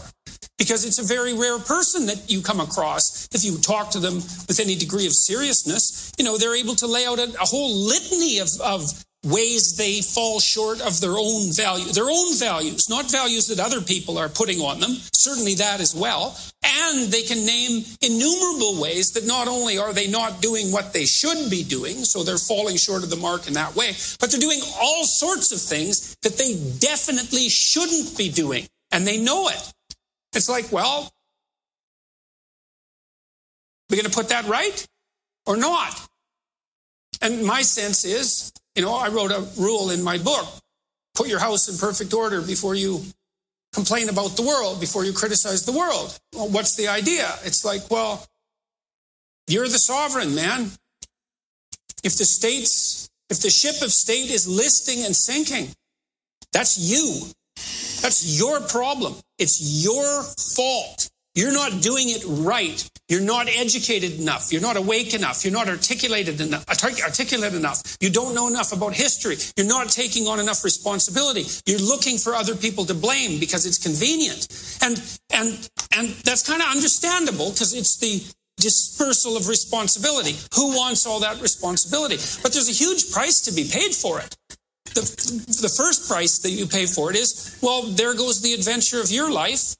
Because it's a very rare person that you come across. If you talk to them with any degree of seriousness, you know, they're able to lay out a, a whole litany of, of ways they fall short of their own value, their own values, not values that other people are putting on them, certainly that as well. And they can name innumerable ways that not only are they not doing what they should be doing, so they're falling short of the mark in that way, but they're doing all sorts of things that they definitely shouldn't be doing. And they know it. It's like, well, we're going to put that right or not? And my sense is you know, I wrote a rule in my book put your house in perfect order before you complain about the world, before you criticize the world. Well, what's the idea? It's like, well, you're the sovereign, man. If the state's, if the ship of state is listing and sinking, that's you. That's your problem. It's your fault. You're not doing it right. You're not educated enough. You're not awake enough. You're not articulated enough, articulate enough. You don't know enough about history. You're not taking on enough responsibility. You're looking for other people to blame because it's convenient. And, and, and that's kind of understandable because it's the dispersal of responsibility. Who wants all that responsibility? But there's a huge price to be paid for it. The, the first price that you pay for it is, well, there goes the adventure of your life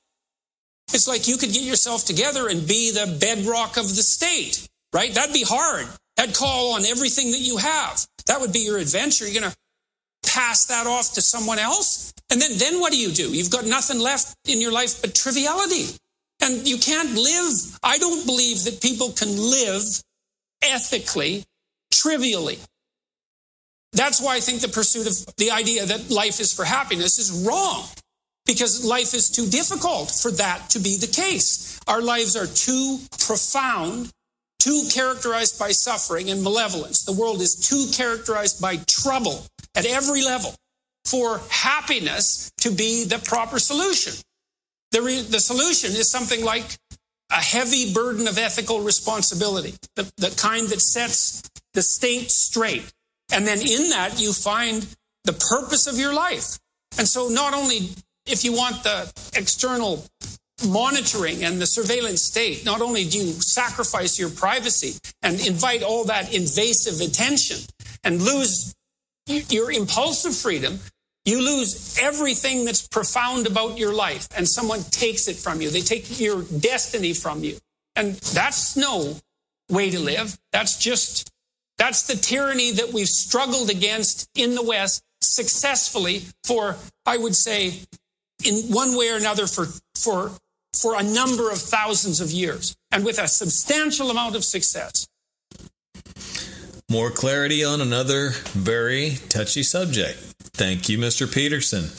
it's like you could get yourself together and be the bedrock of the state, right? That'd be hard. That'd call on everything that you have. That would be your adventure. You're going to pass that off to someone else. And then, then what do you do? You've got nothing left in your life but triviality. And you can't live. I don't believe that people can live ethically, trivially. that's why I think the pursuit of the idea that life is for happiness is wrong because life is too difficult for that to be the case. Our lives are too profound, too characterized by suffering and malevolence. The world is too characterized by trouble at every level for happiness to be the proper solution. The, re- the solution is something like a heavy burden of ethical responsibility, the, the kind that sets the state straight. And then in that, you find the purpose of your life. And so, not only if you want the external monitoring and the surveillance state, not only do you sacrifice your privacy and invite all that invasive attention and lose your impulsive freedom, you lose everything that's profound about your life and someone takes it from you. They take your destiny from you. And that's no way to live. That's just, that's the tyranny that we've struggled against in the West successfully for, I would say, in one way or another for, for, for a number of thousands of years and with a substantial amount of success. More clarity on another very touchy subject. Thank you, Mr. Peterson.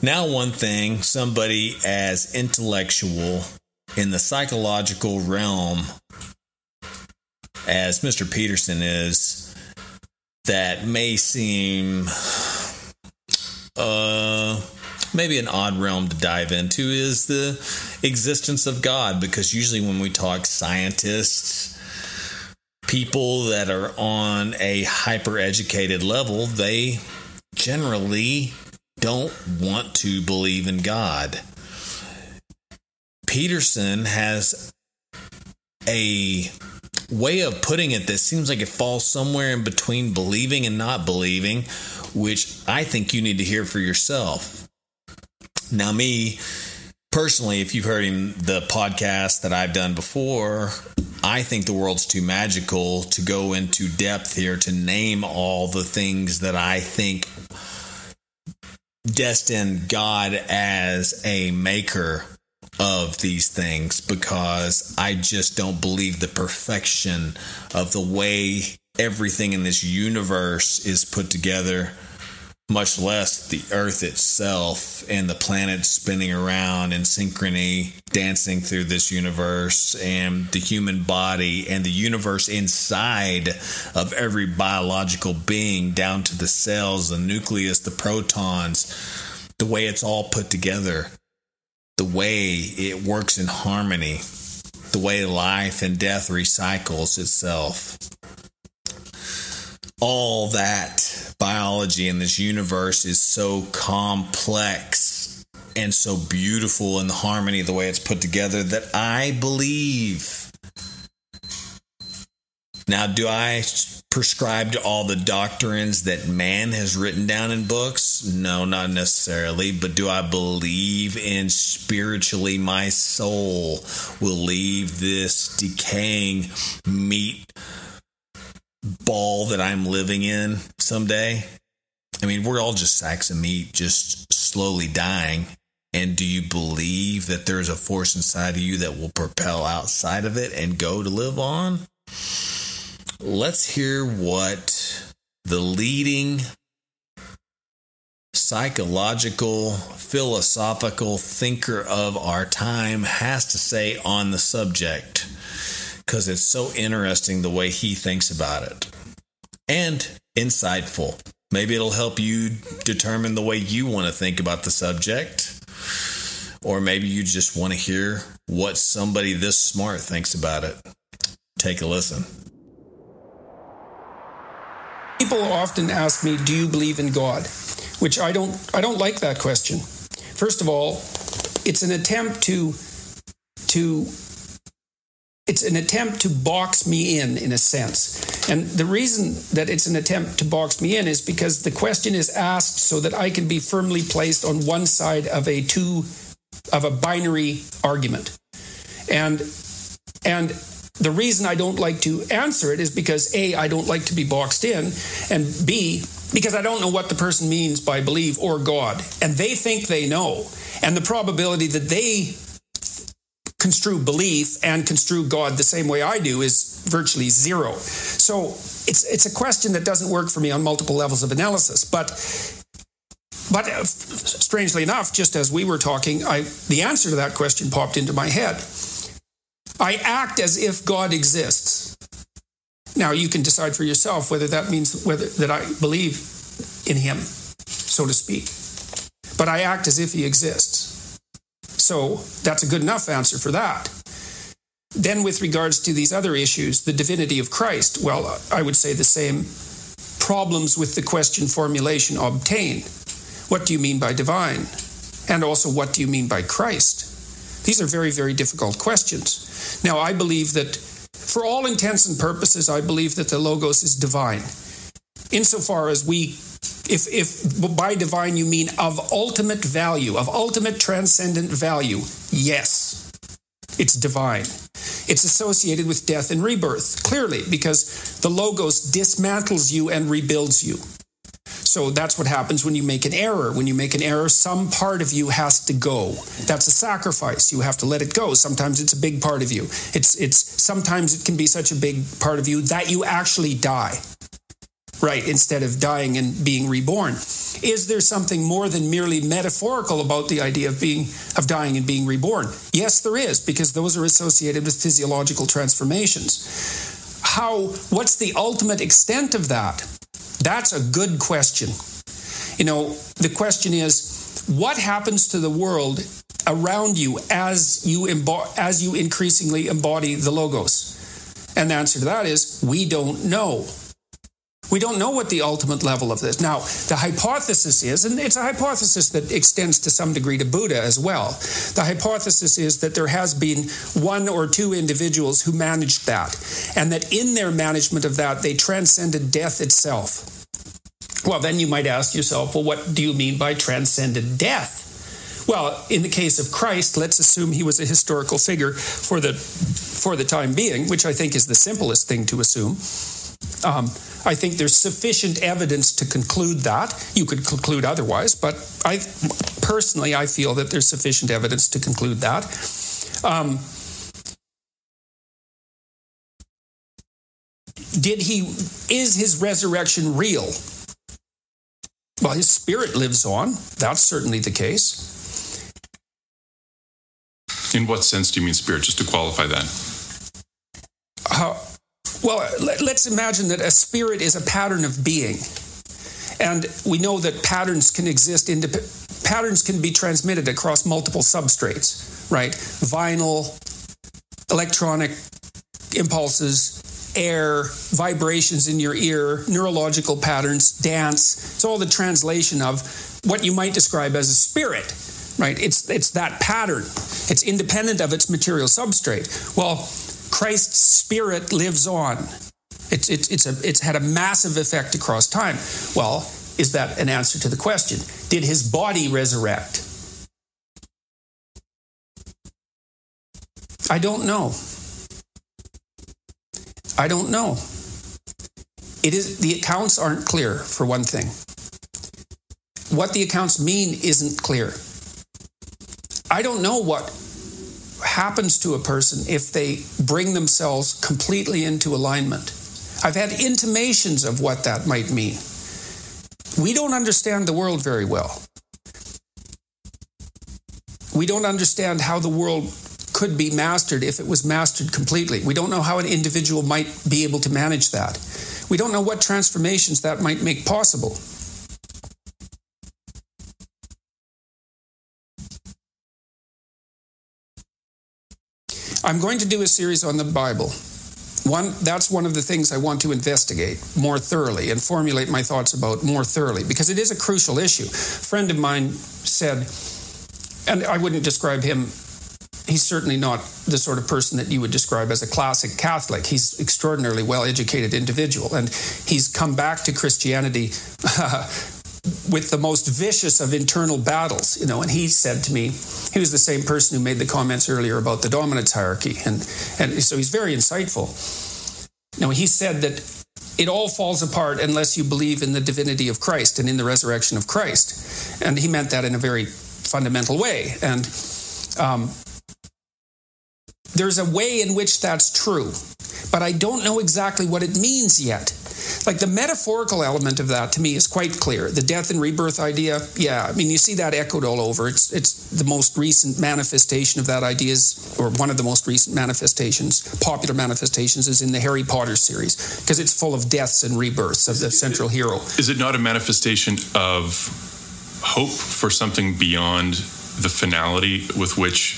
Now, one thing somebody as intellectual in the psychological realm as Mr. Peterson is that may seem uh maybe an odd realm to dive into is the existence of God because usually when we talk scientists people that are on a hyper educated level they generally don't want to believe in God. Peterson has a way of putting it that seems like it falls somewhere in between believing and not believing, which I think you need to hear for yourself. Now, me personally, if you've heard him, the podcast that I've done before, I think the world's too magical to go into depth here to name all the things that I think destine God as a maker of these things because I just don't believe the perfection of the way everything in this universe is put together much less the earth itself and the planets spinning around in synchrony, dancing through this universe, and the human body and the universe inside of every biological being, down to the cells, the nucleus, the protons, the way it's all put together, the way it works in harmony, the way life and death recycles itself all that biology in this universe is so complex and so beautiful in the harmony of the way it's put together that I believe. Now, do I prescribe to all the doctrines that man has written down in books? No, not necessarily. But do I believe in spiritually my soul will leave this decaying meat ball that I'm living in someday. I mean, we're all just sacks of meat, just slowly dying. And do you believe that there's a force inside of you that will propel outside of it and go to live on? Let's hear what the leading psychological, philosophical thinker of our time has to say on the subject because it's so interesting the way he thinks about it and insightful. Maybe it'll help you determine the way you want to think about the subject. Or maybe you just want to hear what somebody this smart thinks about it. Take a listen. People often ask me, "Do you believe in God?" Which I don't I don't like that question. First of all, it's an attempt to to it's an attempt to box me in in a sense. And the reason that it's an attempt to box me in is because the question is asked so that i can be firmly placed on one side of a two of a binary argument. And and the reason i don't like to answer it is because a i don't like to be boxed in and b because i don't know what the person means by believe or god. And they think they know. And the probability that they construe belief and construe God the same way I do is virtually zero. So it's it's a question that doesn't work for me on multiple levels of analysis. But but strangely enough, just as we were talking, I, the answer to that question popped into my head. I act as if God exists. Now you can decide for yourself whether that means whether that I believe in Him, so to speak. But I act as if He exists. So that's a good enough answer for that. Then, with regards to these other issues, the divinity of Christ, well, I would say the same problems with the question formulation obtain. What do you mean by divine? And also, what do you mean by Christ? These are very, very difficult questions. Now, I believe that for all intents and purposes, I believe that the Logos is divine. Insofar as we, if, if by divine you mean of ultimate value, of ultimate transcendent value, yes, it's divine. It's associated with death and rebirth, clearly, because the Logos dismantles you and rebuilds you. So that's what happens when you make an error. When you make an error, some part of you has to go. That's a sacrifice. You have to let it go. Sometimes it's a big part of you. It's it's sometimes it can be such a big part of you that you actually die. Right, instead of dying and being reborn. Is there something more than merely metaphorical about the idea of being of dying and being reborn? Yes, there is, because those are associated with physiological transformations. How what's the ultimate extent of that? That's a good question. You know, the question is what happens to the world around you as you embo- as you increasingly embody the logos? And the answer to that is we don't know. We don't know what the ultimate level of this. Now, the hypothesis is, and it's a hypothesis that extends to some degree to Buddha as well. The hypothesis is that there has been one or two individuals who managed that, and that in their management of that, they transcended death itself. Well, then you might ask yourself, well, what do you mean by transcended death? Well, in the case of Christ, let's assume he was a historical figure for the for the time being, which I think is the simplest thing to assume. Um, I think there's sufficient evidence to conclude that. You could conclude otherwise, but I personally I feel that there's sufficient evidence to conclude that. Um, did he is his resurrection real? Well, his spirit lives on. That's certainly the case. In what sense do you mean spirit? Just to qualify that. Uh, well, let, us imagine that a spirit is a pattern of being. And we know that patterns can exist, patterns can be transmitted across multiple substrates, right? Vinyl, electronic impulses, air, vibrations in your ear, neurological patterns, dance. It's all the translation of what you might describe as a spirit, right? It's, it's that pattern. It's independent of its material substrate. Well, Christ's spirit lives on. It's, it's, it's, a, it's had a massive effect across time. Well, is that an answer to the question? Did his body resurrect? I don't know. I don't know. It is the accounts aren't clear for one thing. What the accounts mean isn't clear. I don't know what happens to a person if they bring themselves completely into alignment. I've had intimations of what that might mean. We don't understand the world very well. We don't understand how the world could be mastered if it was mastered completely. We don't know how an individual might be able to manage that. We don't know what transformations that might make possible. I'm going to do a series on the Bible. One, that's one of the things I want to investigate more thoroughly and formulate my thoughts about more thoroughly because it is a crucial issue. A friend of mine said, and I wouldn't describe him, he's certainly not the sort of person that you would describe as a classic Catholic. He's extraordinarily well educated individual, and he's come back to Christianity with the most vicious of internal battles, you know. And he said to me, he was the same person who made the comments earlier about the dominance hierarchy, and and so he's very insightful. Now he said that it all falls apart unless you believe in the divinity of Christ and in the resurrection of Christ, and he meant that in a very fundamental way. And um, there's a way in which that's true, but I don't know exactly what it means yet. Like the metaphorical element of that to me is quite clear. The death and rebirth idea, yeah, I mean you see that echoed all over. It's it's the most recent manifestation of that idea is, or one of the most recent manifestations, popular manifestations, is in the Harry Potter series because it's full of deaths and rebirths of the central hero. Is it not a manifestation of hope for something beyond the finality with which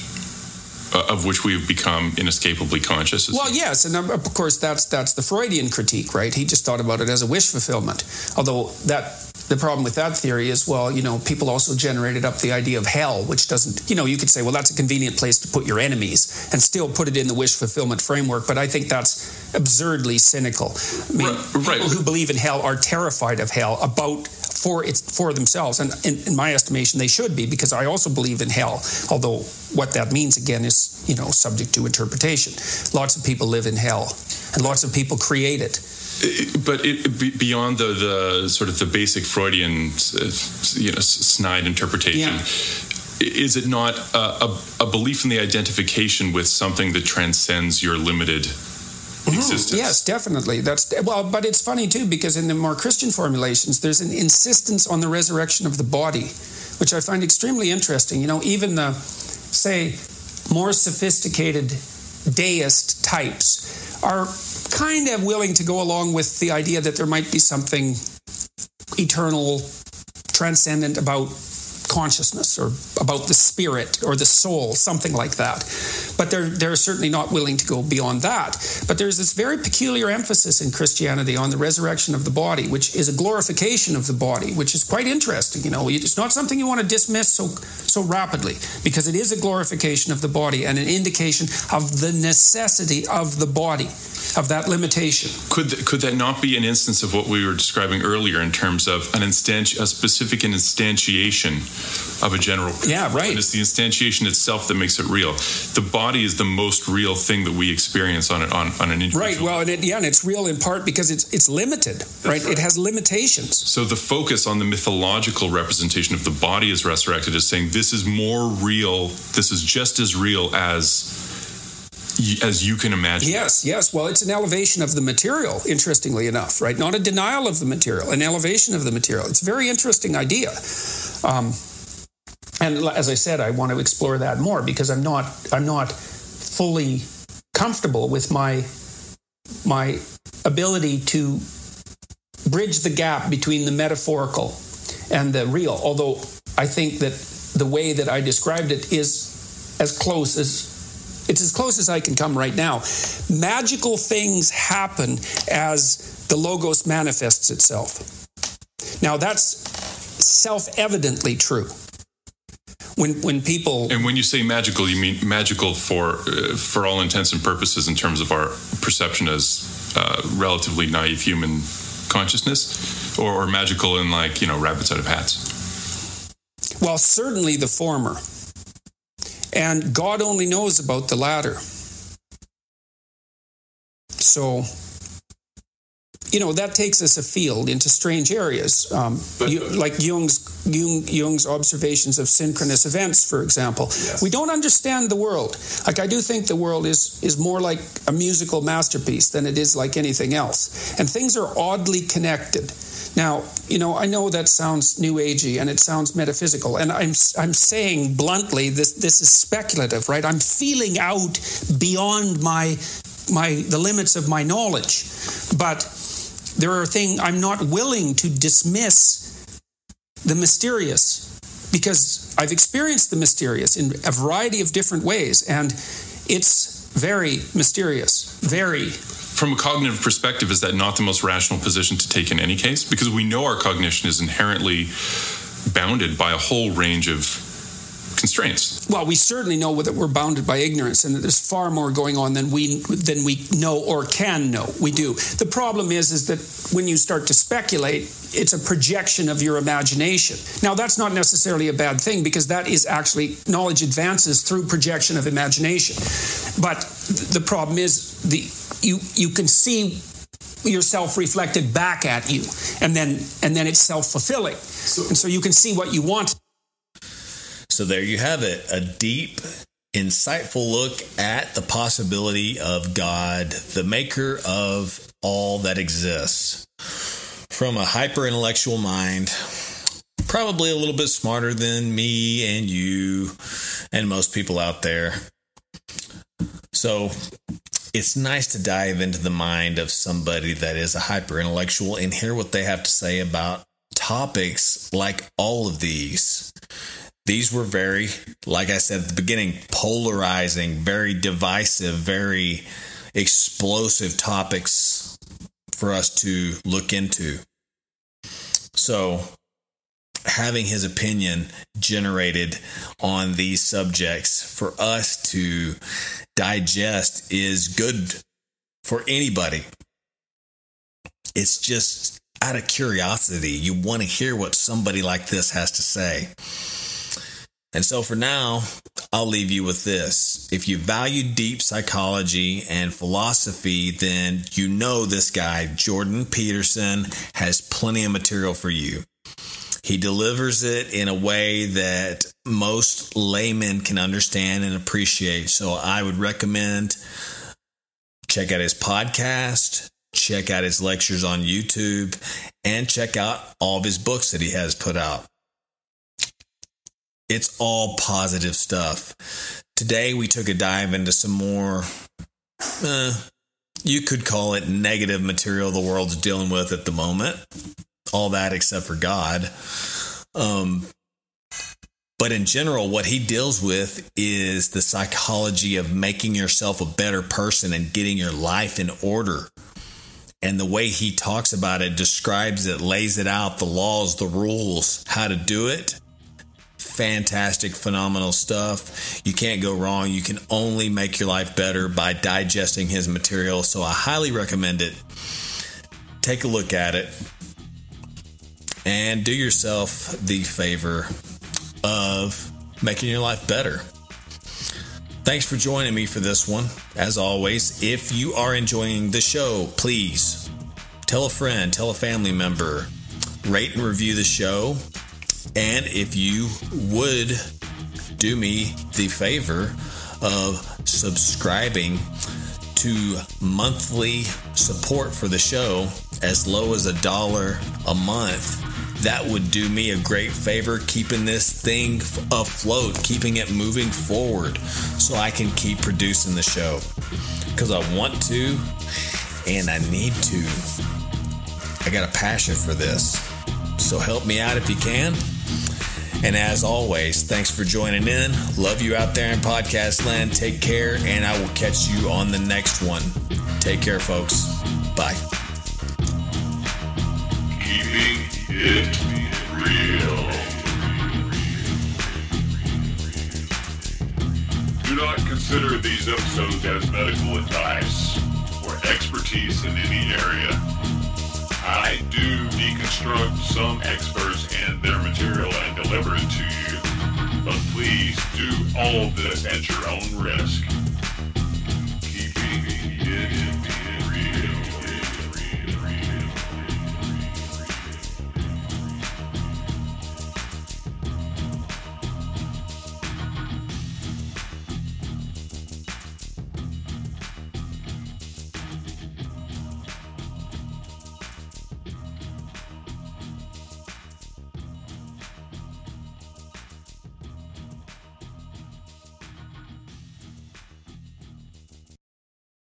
uh, of which we've become inescapably conscious. Well, yes, and um, of course that's that's the Freudian critique, right? He just thought about it as a wish fulfillment. Although that the problem with that theory is, well, you know, people also generated up the idea of hell, which doesn't, you know, you could say, well, that's a convenient place to put your enemies and still put it in the wish fulfillment framework. But I think that's absurdly cynical. I mean, right, right. people who believe in hell are terrified of hell about for it for themselves, and in, in my estimation, they should be because I also believe in hell. Although what that means again is, you know, subject to interpretation. Lots of people live in hell, and lots of people create it but it, beyond the, the sort of the basic Freudian, uh, you know, snide interpretation, yeah. is it not a, a, a, belief in the identification with something that transcends your limited mm-hmm. existence? Yes, definitely. That's well, but it's funny too because in the more Christian formulations, there's an insistence on the resurrection of the body, which I find extremely interesting. You know, even the say more sophisticated deist types are kind of willing to go along with the idea that there might be something eternal, transcendent about consciousness or about the spirit or the soul, something like that. But they're, they're certainly not willing to go beyond that. But there's this very peculiar emphasis in Christianity on the resurrection of the body, which is a glorification of the body, which is quite interesting. You know, it's not something you want to dismiss so, so rapidly because it is a glorification of the body and an indication of the necessity of the body of that limitation. Could could that not be an instance of what we were describing earlier in terms of an instanti- a specific instantiation of a general? Yeah, right. And it's the instantiation itself that makes it real. The body is the most real thing that we experience on it on, on an individual. Right. Well, and it, yeah, and it's real in part because it's it's limited. Right? right? It has limitations. So the focus on the mythological representation of the body as resurrected is saying this is more real. This is just as real as as you can imagine. Yes, yes. Well, it's an elevation of the material, interestingly enough, right? Not a denial of the material, an elevation of the material. It's a very interesting idea. Um, and as I said, I want to explore that more because I'm not I'm not fully comfortable with my my ability to bridge the gap between the metaphorical and the real. Although I think that the way that I described it is as close as it's as close as I can come right now. Magical things happen as the Logos manifests itself. Now, that's self evidently true. When, when people and when you say magical, you mean magical for uh, for all intents and purposes in terms of our perception as uh, relatively naive human consciousness, or, or magical in like you know rabbits out of hats. Well, certainly the former. And God only knows about the latter. So, you know, that takes us afield into strange areas, um, you, like Jung's, Jung, Jung's observations of synchronous events, for example. Yes. We don't understand the world. Like, I do think the world is, is more like a musical masterpiece than it is like anything else. And things are oddly connected. Now, you know, I know that sounds new agey and it sounds metaphysical, and I'm I'm saying bluntly this this is speculative, right? I'm feeling out beyond my my the limits of my knowledge, but there are things I'm not willing to dismiss the mysterious because I've experienced the mysterious in a variety of different ways, and it's very mysterious, very from a cognitive perspective, is that not the most rational position to take in any case? Because we know our cognition is inherently bounded by a whole range of constraints. Well, we certainly know that we're bounded by ignorance and that there's far more going on than we than we know or can know. We do. The problem is is that when you start to speculate, it's a projection of your imagination. Now, that's not necessarily a bad thing because that is actually knowledge advances through projection of imagination. But the problem is the you you can see yourself reflected back at you and then and then it's self-fulfilling so, and so you can see what you want so there you have it a deep insightful look at the possibility of God, the maker of all that exists. From a hyper intellectual mind, probably a little bit smarter than me and you and most people out there. So it's nice to dive into the mind of somebody that is a hyper intellectual and hear what they have to say about topics like all of these. These were very, like I said at the beginning, polarizing, very divisive, very explosive topics for us to look into. So, having his opinion generated on these subjects for us to digest is good for anybody. It's just out of curiosity. You want to hear what somebody like this has to say. And so for now, I'll leave you with this. If you value deep psychology and philosophy, then you know this guy, Jordan Peterson, has plenty of material for you. He delivers it in a way that most laymen can understand and appreciate. So I would recommend check out his podcast, check out his lectures on YouTube, and check out all of his books that he has put out. It's all positive stuff. Today we took a dive into some more, uh, you could call it negative material the world's dealing with at the moment all that except for God. Um, but in general, what he deals with is the psychology of making yourself a better person and getting your life in order. And the way he talks about it, describes it, lays it out, the laws, the rules, how to do it. Fantastic, phenomenal stuff. You can't go wrong. You can only make your life better by digesting his material. So I highly recommend it. Take a look at it and do yourself the favor of making your life better. Thanks for joining me for this one. As always, if you are enjoying the show, please tell a friend, tell a family member, rate and review the show. And if you would do me the favor of subscribing to monthly support for the show as low as a dollar a month, that would do me a great favor keeping this thing afloat, keeping it moving forward so I can keep producing the show. Because I want to and I need to. I got a passion for this. So help me out if you can. And as always, thanks for joining in. Love you out there in podcast land. Take care, and I will catch you on the next one. Take care, folks. Bye. Keeping it real. Do not consider these episodes as medical advice or expertise in any area. I do deconstruct some experts and their material and deliver it to you. But please do all of this at your own risk. Keeping it